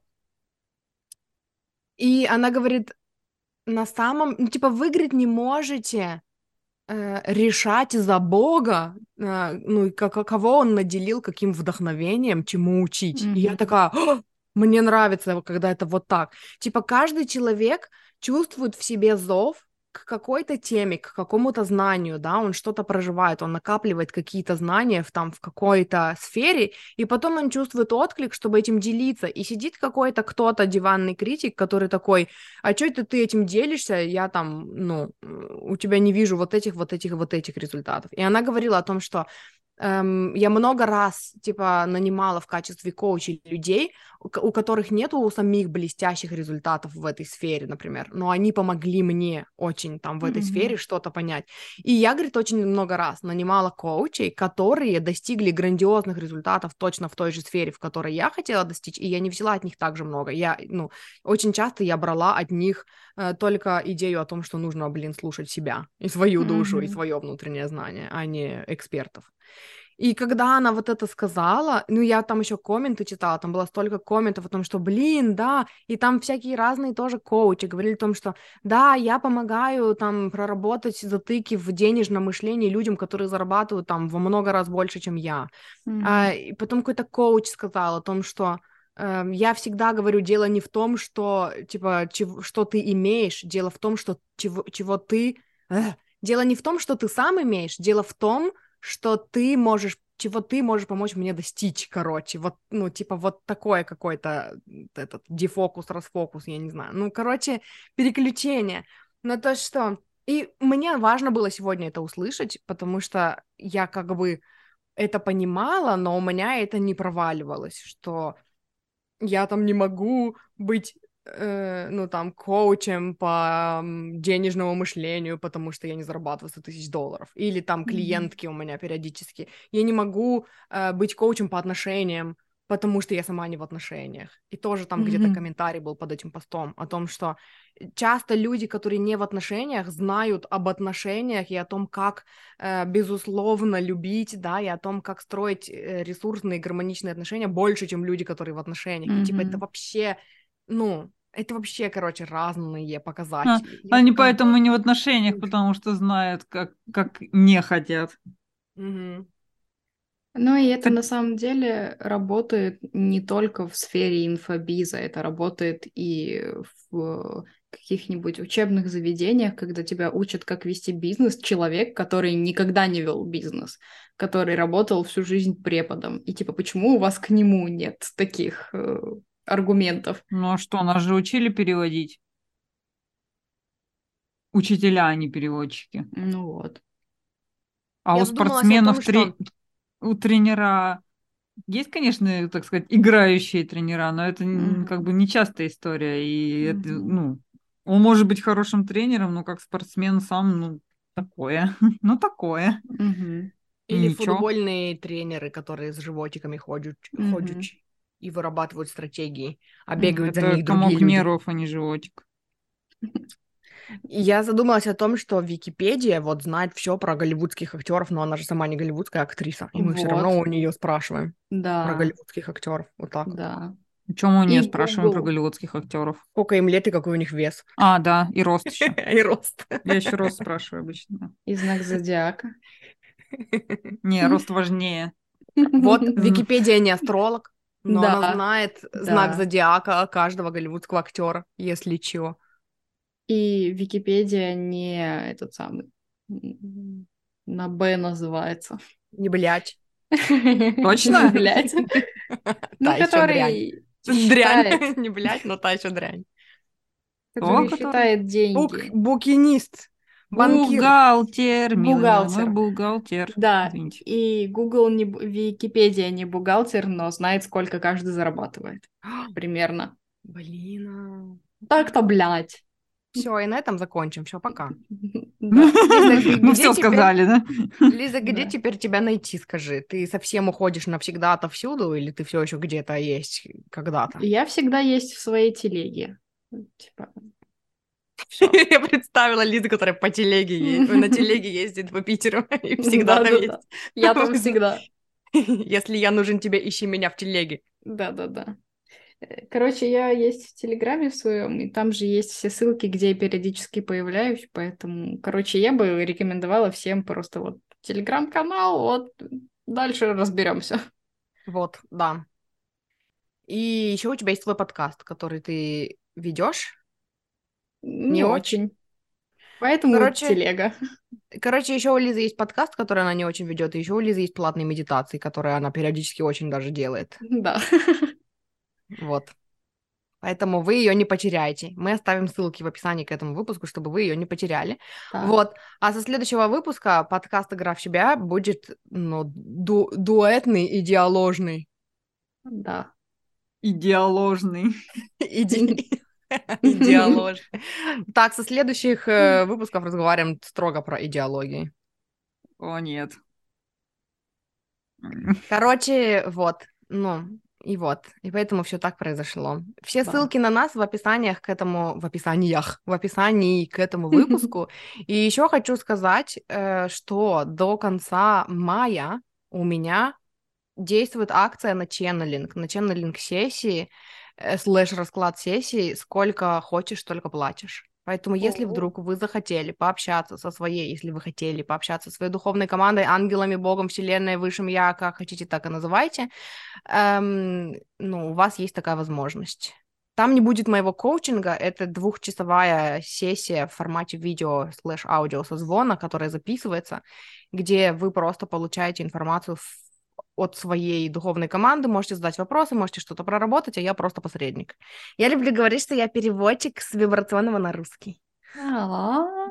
И она говорит, на самом, ну, типа, выиграть не можете, решать за Бога, э, ну, и как, кого он наделил, каким вдохновением, чему учить. Mm-hmm. И я такая, мне нравится, когда это вот так. Типа каждый человек чувствует в себе зов, к какой-то теме, к какому-то знанию, да, он что-то проживает, он накапливает какие-то знания в, там, в какой-то сфере, и потом он чувствует отклик, чтобы этим делиться, и сидит какой-то кто-то диванный критик, который такой, а что это ты этим делишься, я там, ну, у тебя не вижу вот этих, вот этих, вот этих результатов. И она говорила о том, что эм, я много раз, типа, нанимала в качестве коучей людей, у, у которых нету у самих блестящих результатов в этой сфере, например, но они помогли мне очень там в этой mm-hmm. сфере что-то понять. И я, говорит, очень много раз нанимала коучей, которые достигли грандиозных результатов точно в той же сфере, в которой я хотела достичь, и я не взяла от них так же много. Я, ну, очень часто я брала от них э, только идею о том, что нужно, блин, слушать себя и свою душу, mm-hmm. и свое внутреннее знание, а не экспертов. И когда она вот это сказала, ну, я там еще комменты читала, там было столько комментов о том, что, блин, да, и там всякие разные тоже коучи говорили о том, что, да, я помогаю там проработать затыки в денежном мышлении людям, которые зарабатывают там во много раз больше, чем я. Mm-hmm. А, и потом какой-то коуч сказал о том, что э, я всегда говорю, дело не в том, что, типа, чего, что ты имеешь, дело в том, что чего, чего ты... Дело не в том, что ты сам имеешь, дело в том, что ты можешь, чего ты можешь помочь мне достичь, короче, вот, ну, типа, вот такое какой-то этот дефокус, расфокус, я не знаю, ну, короче, переключение. На то, что... И мне важно было сегодня это услышать, потому что я как бы это понимала, но у меня это не проваливалось, что я там не могу быть э, ну, там, коучем по денежному мышлению, потому что я не зарабатываю 100 тысяч долларов. Или там клиентки mm-hmm. у меня периодически. Я не могу э, быть коучем по отношениям, потому что я сама не в отношениях. И тоже там mm-hmm. где-то комментарий был под этим постом о том, что часто люди, которые не в отношениях, знают об отношениях и о том, как, э, безусловно, любить, да, и о том, как строить э, ресурсные гармоничные отношения больше, чем люди, которые в отношениях. Mm-hmm. И типа это вообще ну, это вообще, короче, разные показатели. А, они поэтому не в отношениях, потому что знают, как, как не хотят. Угу. Ну и это так... на самом деле работает не только в сфере инфобиза, это работает и в каких-нибудь учебных заведениях, когда тебя учат, как вести бизнес, человек, который никогда не вел бизнес, который работал всю жизнь преподом. И типа, почему у вас к нему нет таких э, аргументов. Ну а что, нас же учили переводить. Учителя, а не переводчики. Ну вот. А Я у спортсменов том, что... у тренера есть, конечно, так сказать, играющие тренера, но это mm-hmm. как бы нечастая история. И mm-hmm. это, ну, он может быть хорошим тренером, но как спортсмен сам, ну, такое. ну, такое. Mm-hmm. Или Ничего. футбольные тренеры, которые с животиками ходят, mm-hmm. И вырабатывают стратегии, а бегают Это за них другие люди. нервов, а не животик. Я задумалась о том, что Википедия вот знает все про голливудских актеров, но она же сама не голливудская актриса, и мы вот. все равно у нее спрашиваем да. про голливудских актеров. Вот так. Да. Чем мы у нее спрашиваем Google. про голливудских актеров? Сколько им лет и какой у них вес? А, да, и рост еще. И рост. Я еще рост спрашиваю обычно. И знак зодиака. Не, рост важнее. Вот, Википедия не астролог, но да. она знает да. знак зодиака каждого голливудского актера, если чего. И Википедия не этот самый на Б называется. Не блять. Точно? Блять. Ну, который Дрянь. Не блять, но та еще дрянь. Который считает деньги. Букинист. Банкир. Бухгалтер, бухгалтер. Мы бухгалтер. Да, Извините. и Google, не, Википедия не бухгалтер, но знает, сколько каждый зарабатывает. Примерно. Блин. А. Так-то, блядь. Все, и на этом закончим. Все, пока. Мы все сказали, да? Лиза, где теперь тебя найти, скажи? Ты совсем уходишь навсегда отовсюду, или ты все еще где-то есть когда-то? Я всегда есть в своей телеге. Типа, Я представила Лизу, которая по телеге ездит, на телеге ездит по Питеру и всегда там есть. Я там всегда. Если я нужен тебе, ищи меня в телеге. Да-да-да. Э, короче, я есть в Телеграме в своем, и там же есть все ссылки, где я периодически появляюсь, поэтому, короче, я бы рекомендовала всем просто вот Телеграм-канал, вот дальше разберемся. Вот, да. И еще у тебя есть твой подкаст, который ты ведешь. Не очень. Поэтому короче, телега. Короче, еще у Лизы есть подкаст, который она не очень ведет, и еще у Лизы есть платные медитации, которые она периодически очень даже делает. Да. Вот. Поэтому вы ее не потеряете. Мы оставим ссылки в описании к этому выпуску, чтобы вы ее не потеряли. Так. Вот. А со следующего выпуска подкаст «Игра в себя» будет ну, ду дуэтный и диаложный. Да. Идеаложный. Идеолож. Так, со следующих э, выпусков разговариваем строго про идеологии. О, нет. Короче, вот, ну, и вот, и поэтому все так произошло. Все да. ссылки на нас в описаниях к этому, в описаниях, в описании к этому выпуску. И еще хочу сказать, э, что до конца мая у меня действует акция на ченнелинг, на ченнелинг сессии. Э, слэш расклад сессии, сколько хочешь, столько платишь. Поэтому, если вдруг вы захотели пообщаться со своей, если вы хотели пообщаться со своей духовной командой, ангелами, Богом, Вселенной, Высшим Я, как хотите, так и называйте, эм, ну, у вас есть такая возможность. Там не будет моего коучинга, это двухчасовая сессия в формате видео слэш аудио созвона, которая записывается, где вы просто получаете информацию в от своей духовной команды, можете задать вопросы, можете что-то проработать, а я просто посредник. Я люблю говорить, что я переводчик с вибрационного на русский.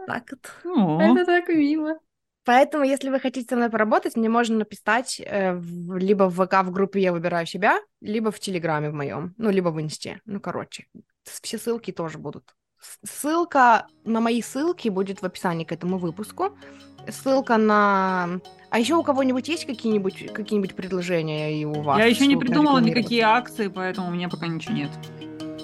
Так вот. Это так мило. Поэтому, если вы хотите со мной поработать, мне можно написать э, в, либо в ВК в группе «Я выбираю себя», либо в Телеграме в моем, ну, либо в Инсте. Ну, короче, все ссылки тоже будут. Ссылка на мои ссылки будет в описании к этому выпуску. Ссылка на... А еще у кого-нибудь есть какие-нибудь какие предложения и у вас? Я еще не придумала никакие акции, поэтому у меня пока ничего нет.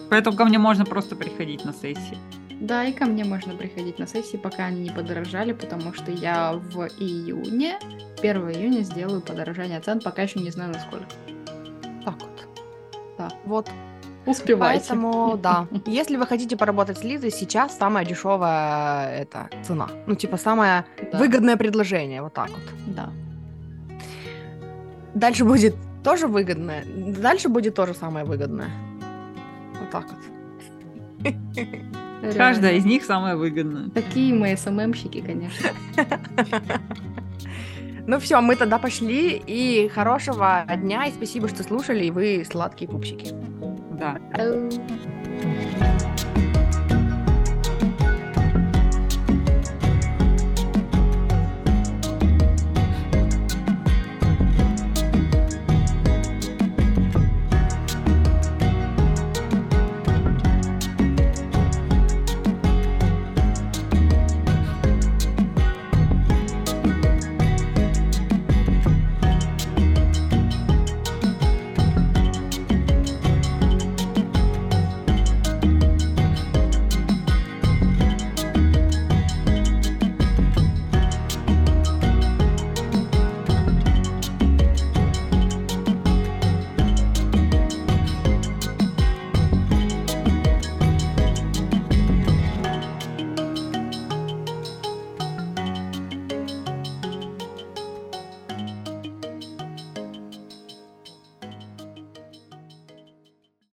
Поэтому ко мне можно просто приходить на сессии. Да, и ко мне можно приходить на сессии, пока они не подорожали, потому что я в июне, 1 июня сделаю подорожание цен, пока еще не знаю насколько. Так вот. Да. Вот. Успевайте. Поэтому, да. Если вы хотите поработать с Лизой, сейчас самая дешевая это цена. Ну, типа, самое да. выгодное предложение. Вот так вот. Да. Дальше будет тоже выгодное. Дальше будет тоже самое выгодное. Вот так вот. Каждая из них самая выгодная. Такие мы СММщики, конечно. Ну все, мы тогда пошли, и хорошего дня, и спасибо, что слушали, и вы сладкие пупсики. Да.